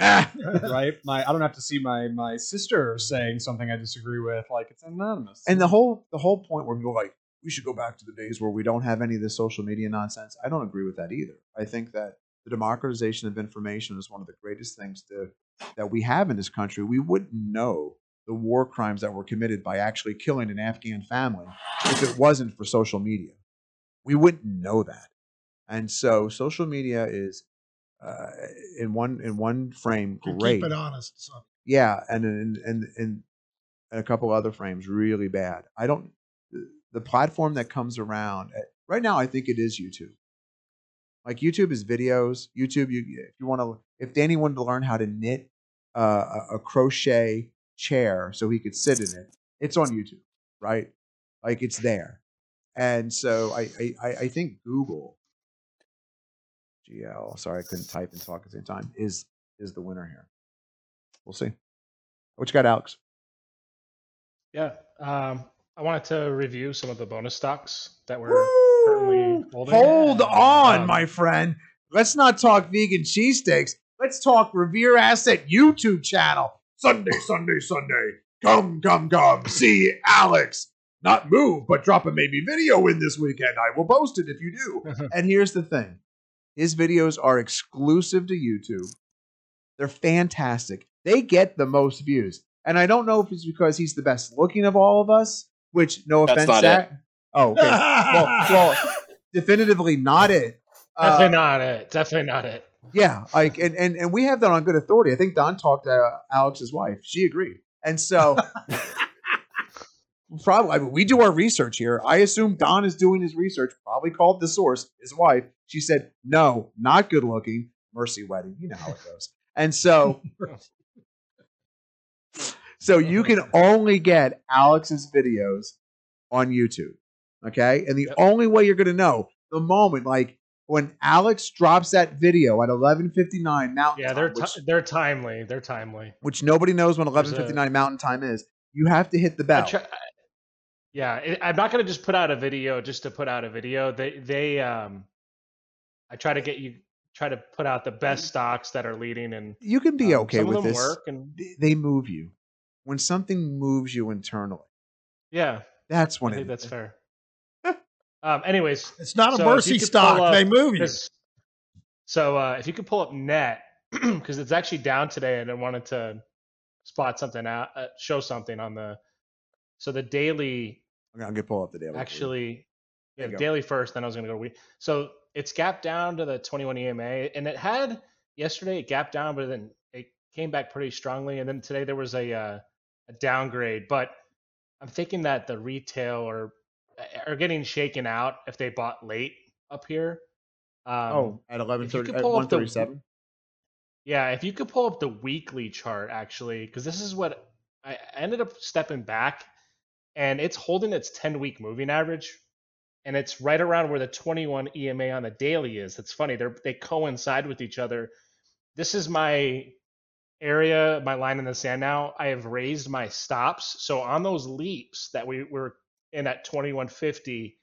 A: Ah!
H: uncle. right? My I don't have to see my my sister saying something I disagree with. Like it's anonymous.
A: and the whole the whole point where people are like we should go back to the days where we don't have any of this social media nonsense. I don't agree with that either. I think that the democratization of information is one of the greatest things to, that we have in this country. We wouldn't know the war crimes that were committed by actually killing an Afghan family if it wasn't for social media. We wouldn't know that. And so social media is uh, in one in one frame
B: To
A: great.
B: Keep it honest. So.
A: Yeah, and and and and, and a couple other frames really bad. I don't. the platform that comes around eh, right now, I think it is YouTube. Like YouTube is videos. YouTube, you if you want to, if Danny wanted to learn how to knit uh, a, a crochet chair so he could sit in it, it's on YouTube, right? Like it's there. And so I I, I think Google GL, sorry I couldn't type and talk at the same time, is is the winner here. We'll see. What you got, Alex?
D: Yeah. Um, I wanted to review some of the bonus stocks that we're currently holding.
A: Hold on,
D: Um,
A: my friend. Let's not talk vegan cheesesteaks. Let's talk Revere Asset YouTube channel. Sunday, Sunday, Sunday. Come, come, come. See Alex. Not move, but drop a maybe video in this weekend. I will post it if you do. and here's the thing his videos are exclusive to YouTube. They're fantastic. They get the most views. And I don't know if it's because he's the best looking of all of us, which no
I: That's
A: offense,
I: not
A: Zach. Oh, okay. well, well, definitively not it. Uh,
D: Definitely not it. Definitely not it.
A: yeah, like and, and and we have that on good authority. I think Don talked to uh, Alex's wife. She agreed. And so probably I mean, we do our research here. I assume Don is doing his research, probably called the source, his wife. She said, "No, not good looking. Mercy wedding. You know how it goes." And so so you can only get Alex's videos on YouTube. Okay? And the only way you're going to know the moment like when Alex drops that video at 11:59 Mountain
D: Yeah, they're
A: which,
D: ti they're timely. They're timely.
A: which nobody knows when 11:59 Mountain Time is, you have to hit the
D: I
A: bell.
D: try- yeah, it, I'm not gonna just put out a video just to put out a video. They they um, I try to get you try to put out the best stocks that are leading and
A: you can be
D: um,
A: okay with this.
D: work and
A: They- move you. When something moves you internally,
D: yeah,
A: that's
D: I
A: when
D: think
A: it
D: that's fair. um, anyways,
B: It's not a
D: so if
B: mercy stock.
D: up
B: they move you.
D: So uh, if you could pull up net because it's actually down today, and I wanted to spot something out, uh, show something on the. So the daily
A: I'm gonna pull up the daily.
D: actually yeah, daily first then i was going to go week so it's gapped down to the 21 ema and it had yesterday it gapped down but then it came back pretty strongly and then today there was a uh, a downgrade but i'm thinking that the retail are are getting shaken out if they bought late up here um,
A: oh, at
D: if you
A: 11:30 at
D: pull
A: 137.
D: yeah, if you could pull up the weekly chart actually, because this is what I ended up stepping back and it's holding its 10 week moving average and it's right around where the 21 EMA on the daily is. It's funny, they're they coincide with each other. This is my area, my line in the sand now. I have raised my stops. So on those leaps that we were in at 2150,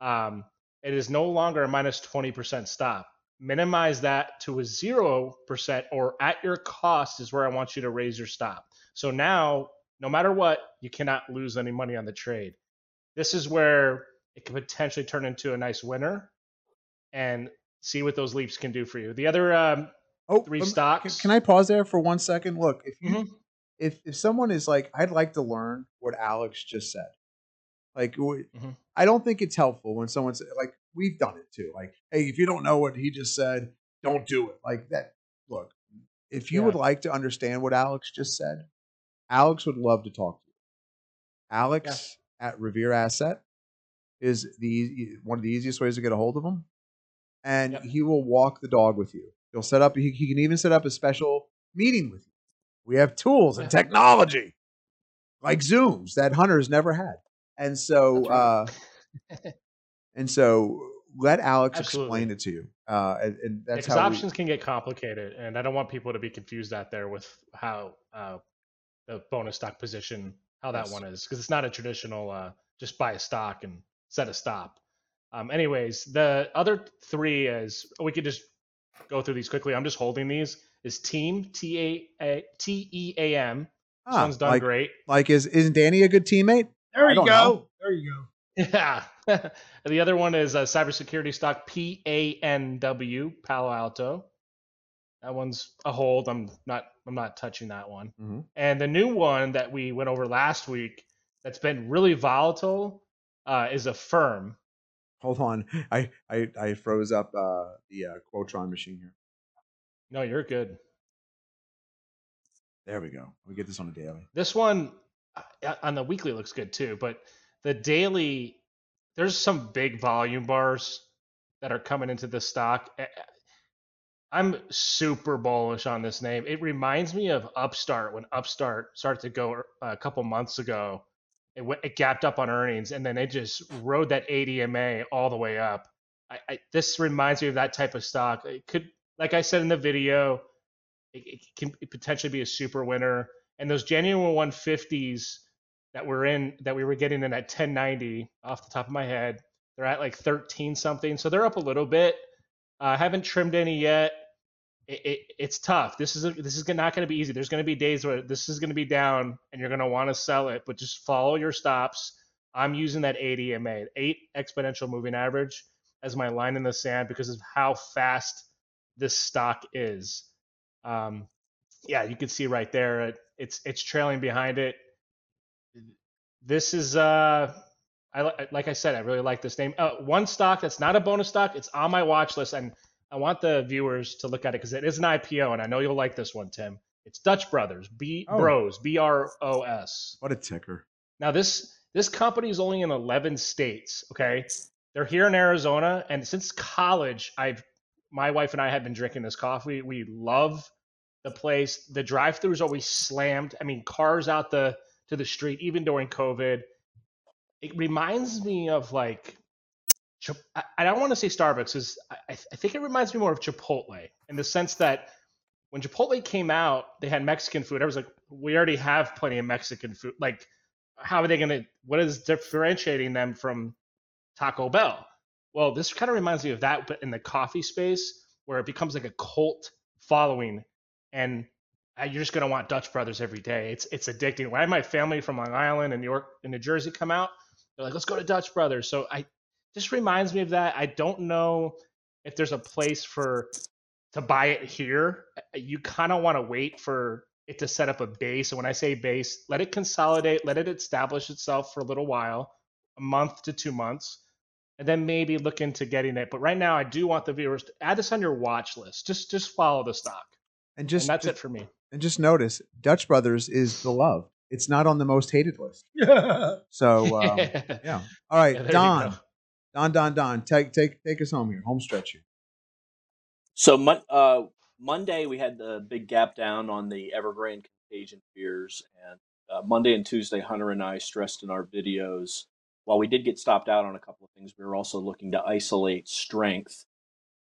D: um, it is no longer a minus 20% stop. Minimize that to a 0% or at your cost is where I want you to raise your stop. So now, no matter what, you cannot lose any money on the trade. This is where it could potentially turn into a nice winner and see what those leaps can do for you. The other um,
A: Oh,
D: three
A: um,
D: stocks.
A: Can, I pause there for one second? Look, if you
D: Mhm.
A: if if someone is like, I'd like to learn what Alex just said. Like,
D: Mhm.
A: I don't think it's helpful when someone's like, we've done it too. Like, hey, if you don't know what he just said, don't do it. Like that. Look, if you
D: Yeah.
A: would like to understand what Alex just said, Alex would love to talk to you. Alex at Revere Asset is the one of the easiest ways to get a hold of him, and
D: Yep.
A: he will walk the dog with you. He'll set up. He, he can even set up a special meeting with you. We have tools and technology like Zooms that Hunter's never had, and so uh, and so let Alex explain it to you. Uh, and, and that's
D: because
A: how we-
D: options can get complicated, and I don't want people to be confused out there with how uh, the bonus stock position, how that
A: Yes.
D: one is, because it's not a traditional uh, just buy a stock and set a stop. Um, anyways, the other three is we could just go through these quickly. I'm just holding these. Is Team T A A T E A M. This
A: Ah,
D: one's done
A: like,
D: great.
A: Like, is isn't Danny a good teammate?
B: There
A: I
B: you go.
A: know.
B: There you go.
D: Yeah. the other one is a cybersecurity stock, P A N W, Palo Alto. That one's a hold. I'm not. I'm not touching that one.
A: Mhm.
D: And the new one that we went over last week, that's been really volatile, uh, is Affirm.
A: Hold on, I I, I froze up uh, the uh, Quotron machine here.
D: No, you're good.
A: There we go. We get this on a daily.
D: This one uh, on the weekly looks good too, but the daily there's some big volume bars that are coming into the stock. I'm super bullish on this name. It reminds me of Upstart when Upstart started to go uh, a couple months ago. It, went, it gapped up on earnings and then it just rode that 8 EMA all the way up. I, I, this reminds me of that type of stock. It could, like I said in the video, it, it can potentially be a super winner. And those January 150s that we're in, that we were getting in at 1090 off the top of my head, they're at like 13 something. So they're up a little bit. I uh, haven't trimmed any yet it, it, it's tough. This is a, this is not going to be easy. There's going to be days where this is going to be down, and you're going to want to sell it, but just follow your stops. I'm using that 8 EMA, eight exponential moving average, as my line in the sand because of how fast this stock is. Um, yeah, you can see right there. It, it's it's trailing behind it. This is uh, I like I said, I really like this name. Uh, one stock that's not a bonus stock. It's on my watch list, and I want the viewers to look at it because it is an IPO, and I know you'll like this one, Tim. It's Dutch Brothers, B
A: Oh.
D: Bros, B R O S.
A: What a ticker.
D: Now this this company is only in 11 states. Okay, they're here in Arizona, and since college, I've my wife and I have been drinking this coffee. We love the place. The drive-throughs always slammed. I mean, cars out the to the street, even during COVID. It reminds me of like I, don't want to say Starbucks because I, I think it reminds me more of Chipotle in the sense that when Chipotle came out, they had Mexican food. I was like, we already have plenty of Mexican food. Like, how are they going to, what is differentiating them from Taco Bell? Well, this kind of reminds me of that, but in the coffee space where it becomes like a cult following and uh, you're just going to want Dutch Brothers every day. It's it's addicting. When I my family from Long Island and New York and New Jersey come out, they're like, let's go to Dutch Brothers. So I just reminds me of that. I don't know if there's a place for to buy it here. Uh, You kind of want to wait for it to set up a base. And when I say base, let it consolidate, let it establish itself for a little while, a month to two months, and then maybe look into getting it. But right now, I do want the viewers to add this on your watch list. Just just follow the stock.
A: And just
D: and that's
A: just-
D: it for me.
A: And just notice, Dutch Brothers is the love. It's not on the most hated list. So um, yeah. All right,
D: Yeah,
A: Don. Don, Don, Don, take take take us home here. Home stretch here.
F: So uh, Monday we had the big gap down on the Evergrande contagion fears, and uh, Monday and Tuesday Hunter and I stressed in our videos. While we did get stopped out on a couple of things, we were also looking to isolate strength,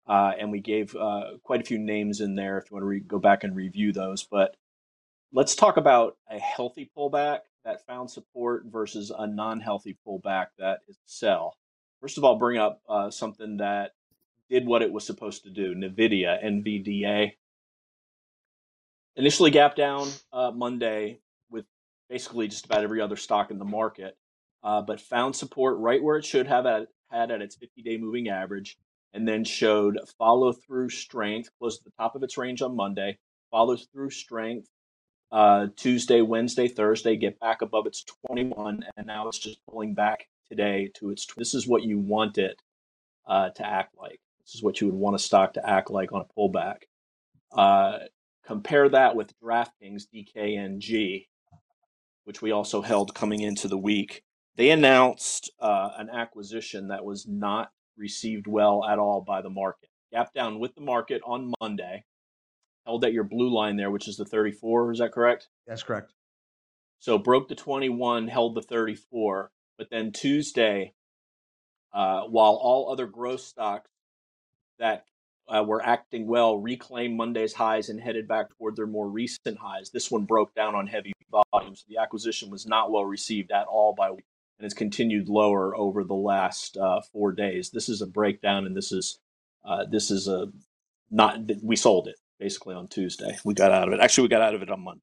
F: uh, and we gave uh, quite a few names in there. If you want to re- go back and review those, but let's talk about a healthy pullback that found support versus a non-healthy pullback that is sell. First of all, bring up uh, something that did what it was supposed to do. NVIDIA, NVDA, initially gap down uh, Monday with basically just about every other stock in the market, uh, but found support right where it should have at, had at its 50-day moving average, and then showed follow-through strength, close to the top of its range on Monday, follow through strength uh, Tuesday, Wednesday, Thursday, get back above its 21, and now it's just pulling back today to its. This is what you want it uh, to act like. This is what you would want a stock to act like on a pullback. Uh, compare that with DraftKings DKNG, which we also held coming into the week. They announced uh, an acquisition that was not received well at all by the market. Gap down with the market on Monday, held at your blue line there, which is the 34. Is that correct?
A: That's correct.
F: So broke the 21, held the 34, but then Tuesday, uh, while all other growth stocks that uh, were acting well reclaimed Monday's highs and headed back toward their more recent highs, this one broke down on heavy volumes. The acquisition was not well received at all by and has continued lower over the last uh, four days. This is a breakdown, and this is uh, this is a not we sold it basically on Tuesday. We got out of it. Actually, we got out of it on Monday.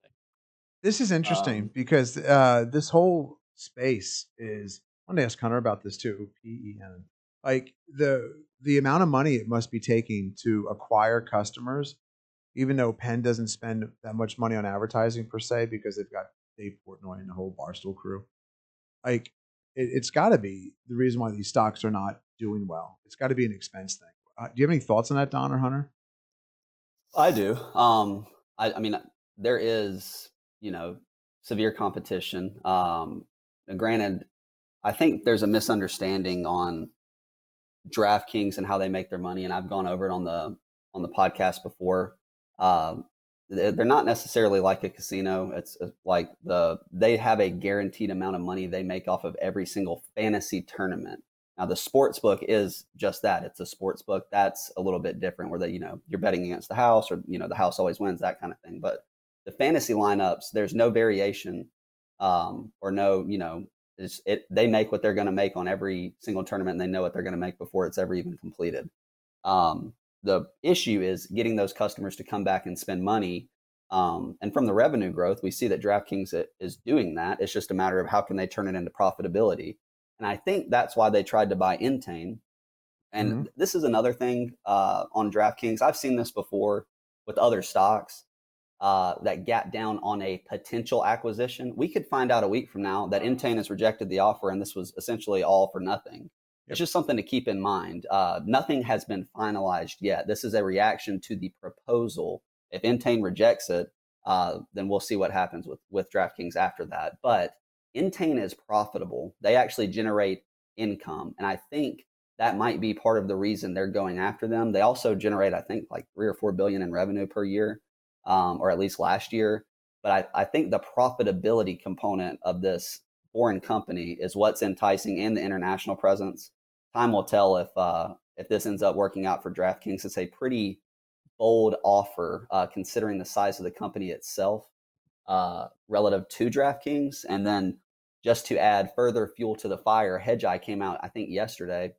A: This is interesting
F: Um,
A: because uh, this whole space is. I want to ask Hunter about this too. P E N. Like the the amount of money it must be taking to acquire customers, even though Penn doesn't spend that much money on advertising per se because they've got Dave Portnoy and the whole Barstool crew. Like it, it's got to be the reason why these stocks are not doing well. It's got to be an expense thing. Uh, do you have any thoughts on that, Don or Hunter?
G: I do. Um, I, I mean, there is, you know, severe competition. Um, granted, I think there's a misunderstanding on DraftKings and how they make their money, and I've gone over it on the on the podcast before. Um, they're not necessarily like a casino. It's uh, like the they have a guaranteed amount of money they make off of every single fantasy tournament. Now the sports book is just that. It's a sports book. That's a little bit different where they, you know, you're betting against the house or, you know, the house always wins, that kind of thing. But the fantasy lineups, there's no variation um, or no, you know, it, they make what they're going to make on every single tournament and they know what they're going to make before it's ever even completed. Um, the issue is getting those customers to come back and spend money. Um, and from the revenue growth, we see that DraftKings is doing that. It's just a matter of how can they turn it into profitability. And I think that's why they tried to buy Entain. And
A: Mhm.
G: this is another thing uh, on DraftKings. I've seen this before with other stocks uh, that gap down on a potential acquisition. We could find out a week from now that Entain has rejected the offer and this was essentially all for nothing. It's just something to keep in mind. Uh, nothing has been finalized yet. This is a reaction to the proposal. If Entain rejects it, uh, then we'll see what happens with, with DraftKings after that. But Entain is profitable. They actually generate income. And I think that might be part of the reason they're going after them. They also generate, I think, like three or four billion in revenue per year, um, or at least last year. But I, I think the profitability component of this foreign company is what's enticing and the international presence. Time will tell if uh, if this ends up working out for DraftKings. It's a pretty bold offer uh, considering the size of the company itself uh, relative to DraftKings. And then just to add further fuel to the fire, Hedgeye came out, I think, yesterday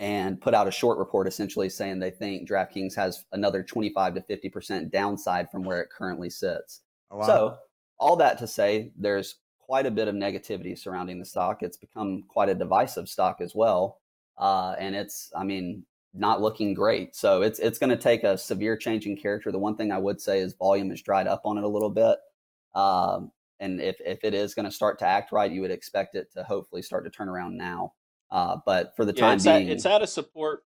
G: and put out a short report essentially saying they think DraftKings has another 25 to 50% downside from where it currently sits.
A: Oh, wow.
G: So, all that to say, there's quite a bit of negativity surrounding the stock. It's become quite a divisive stock as well. Uh, and it's, I mean, not looking great. So it's it's going to take a severe change in character. The one thing I would say is volume has dried up on it a little bit. Um, and if, if it is going to start to act right, you would expect it to hopefully start to turn around now. Uh, but for the
F: Yeah,
G: time
F: it's
G: being,
F: at, it's at a support.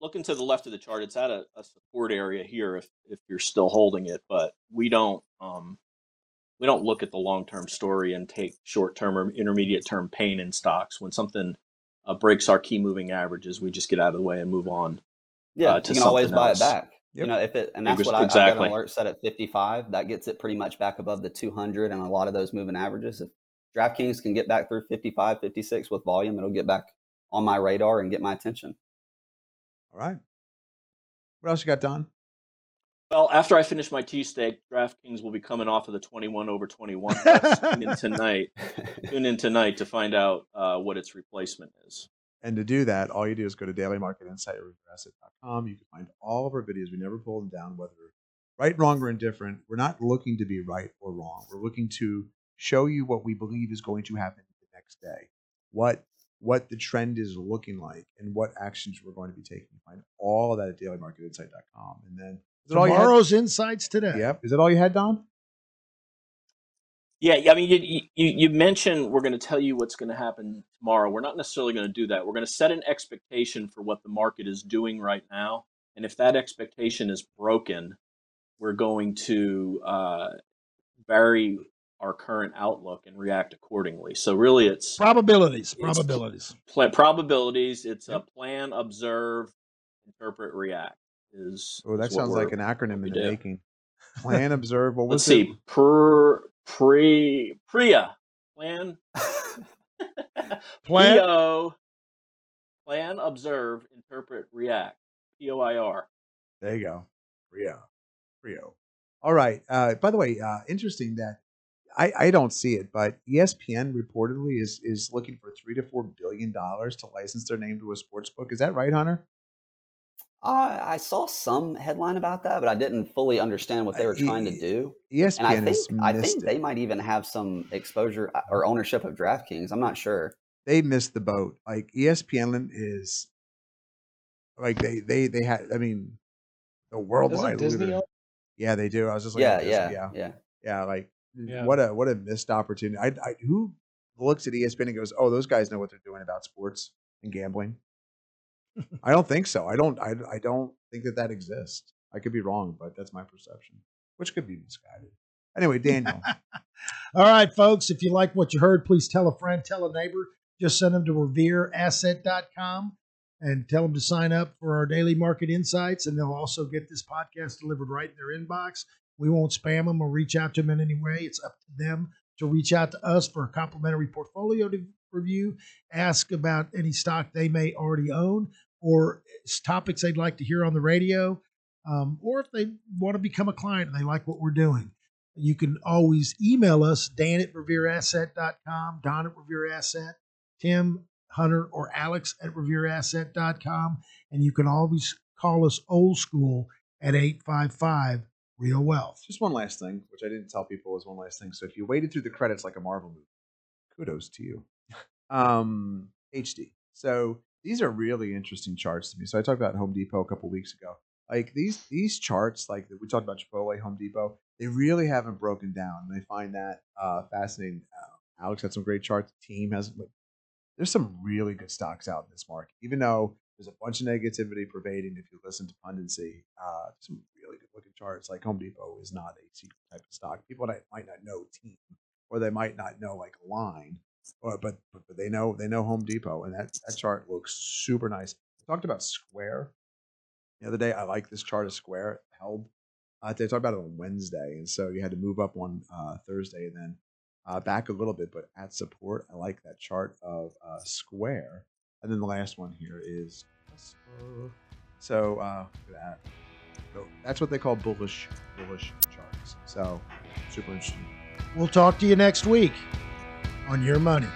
F: Looking to the left of the chart, it's at a, a support area here if if you're still holding it. But we don't um we don't look at the long term story and take short term or intermediate term pain in stocks. When something uh, breaks our key moving averages, we just get out of the way and move on.
G: Yeah,
F: uh, to
G: you can always
F: something
G: buy
F: else.
G: it back.
A: Yep.
G: You know, if it and that's
F: Ex-
G: what I, I've got an alert set at 55. That gets it pretty much back above the 200 and a lot of those moving averages. If DraftKings can get back through 55, 56 with volume, it'll get back on my radar and get my attention.
A: All right. What else you got, Don?
F: Well, after I finish my tea steak, DraftKings will be coming off of the 21 over 21. Let's tune in tonight. Tune in tonight to find out uh, what its replacement is.
A: And to do that, all you do is go to dailymarketinsight.com. You can find all of our videos. We never pull them down, whether right, wrong, or indifferent. We're not looking to be right or wrong. We're looking to show you what we believe is going to happen the next day, what what the trend is looking like, and what actions we're going to be taking. Find all of that at dailymarketinsight.com. And then is that all you?
B: Tomorrow's insights today.
A: Yep. Is that all you had, Don?
F: Yeah, I mean, you, you, you mentioned we're going to tell you what's going to happen tomorrow. We're not necessarily going to do that. We're going to set an expectation for what the market is doing right now. And if that expectation is broken, we're going to uh, vary our current outlook and react accordingly. So, really, it's
B: Probabilities.
F: It's-
B: Probabilities.
F: pla- probabilities. It's a plan, observe, interpret, react. Is
A: Oh, that
F: is
A: sounds like an acronym in the making. Plan, observe. What
F: Let's
A: it?
F: see. Per pre Priya plan
B: Plan-
F: PO plan observe interpret react P O I R.
A: There you go. Rio. Rio. All right. Uh, by the way, uh, interesting that I, I don't see it, but ESPN reportedly is is looking for three to four billion dollars to license their name to a sports book. Is that right, Hunter?
G: Uh, I saw some headline about that, but I didn't fully understand what they were trying to do.
A: ESPN
G: And I think
A: has
G: I think
A: it.
G: they might even have some exposure uh, or ownership of DraftKings. I'm not sure.
A: They missed the boat. Like ESPN is like they they they had. I mean, the worldwide
H: Disney
A: leader.
H: own-
A: Yeah, they do. I was just like,
G: Yeah, yeah,
A: yeah,
G: yeah.
A: yeah. Like
H: Yeah.
A: what a what a missed opportunity. I, I who looks at ESPN and goes, "Oh, those guys know what they're doing about sports and gambling." I don't think so. I don't. I, I don't think that that exists. I could be wrong, but that's my perception, which could be misguided. Anyway, Daniel.
B: All right, folks. If you like what you heard, please tell a friend, tell a neighbor. just send them to revereasset.com and tell them to sign up for our daily market insights. And they'll also get this podcast delivered right in their inbox. We won't spam them or reach out to them in any way. It's up to them to reach out to us for a complimentary portfolio review, ask about any stock they may already own, or topics they'd like to hear on the radio, um, or if they want to become a client and they like what we're doing. You can always email us, Dan at revereasset.com, Don at revereasset, Tim, Hunter, or Alex at revereasset.com. And you can always call us old school at 855 Real Wealth.
A: Just one last thing, which I didn't tell people was one last thing. So if you waited through the credits like a Marvel movie, kudos to you. Um, HD. So these are really interesting charts to me. So I talked about Home Depot a couple weeks ago. Like these these charts, like we talked about Chipotle, Home Depot, they really haven't broken down. And I find that uh, fascinating. Uh, Alex had some great charts. The team has. There's some really good stocks out in this market, even though there's a bunch of negativity pervading. If you listen to punditry, uh, some really good looking charts. Like Home Depot is not a secret type of stock. People might not know team, or they might not know like line, or but but, but they know they know Home Depot, and that that chart looks super nice. Talked about Square the other day. I like this chart of Square held. Uh, they talked about it on Wednesday, and so you had to move up on uh, Thursday, and then uh, back a little bit, but at support. I like that chart of uh, Square, and then the last one here is so uh, that. So that's what they call bullish bullish charts. So super interesting.
B: We'll talk to you next week on Your Money.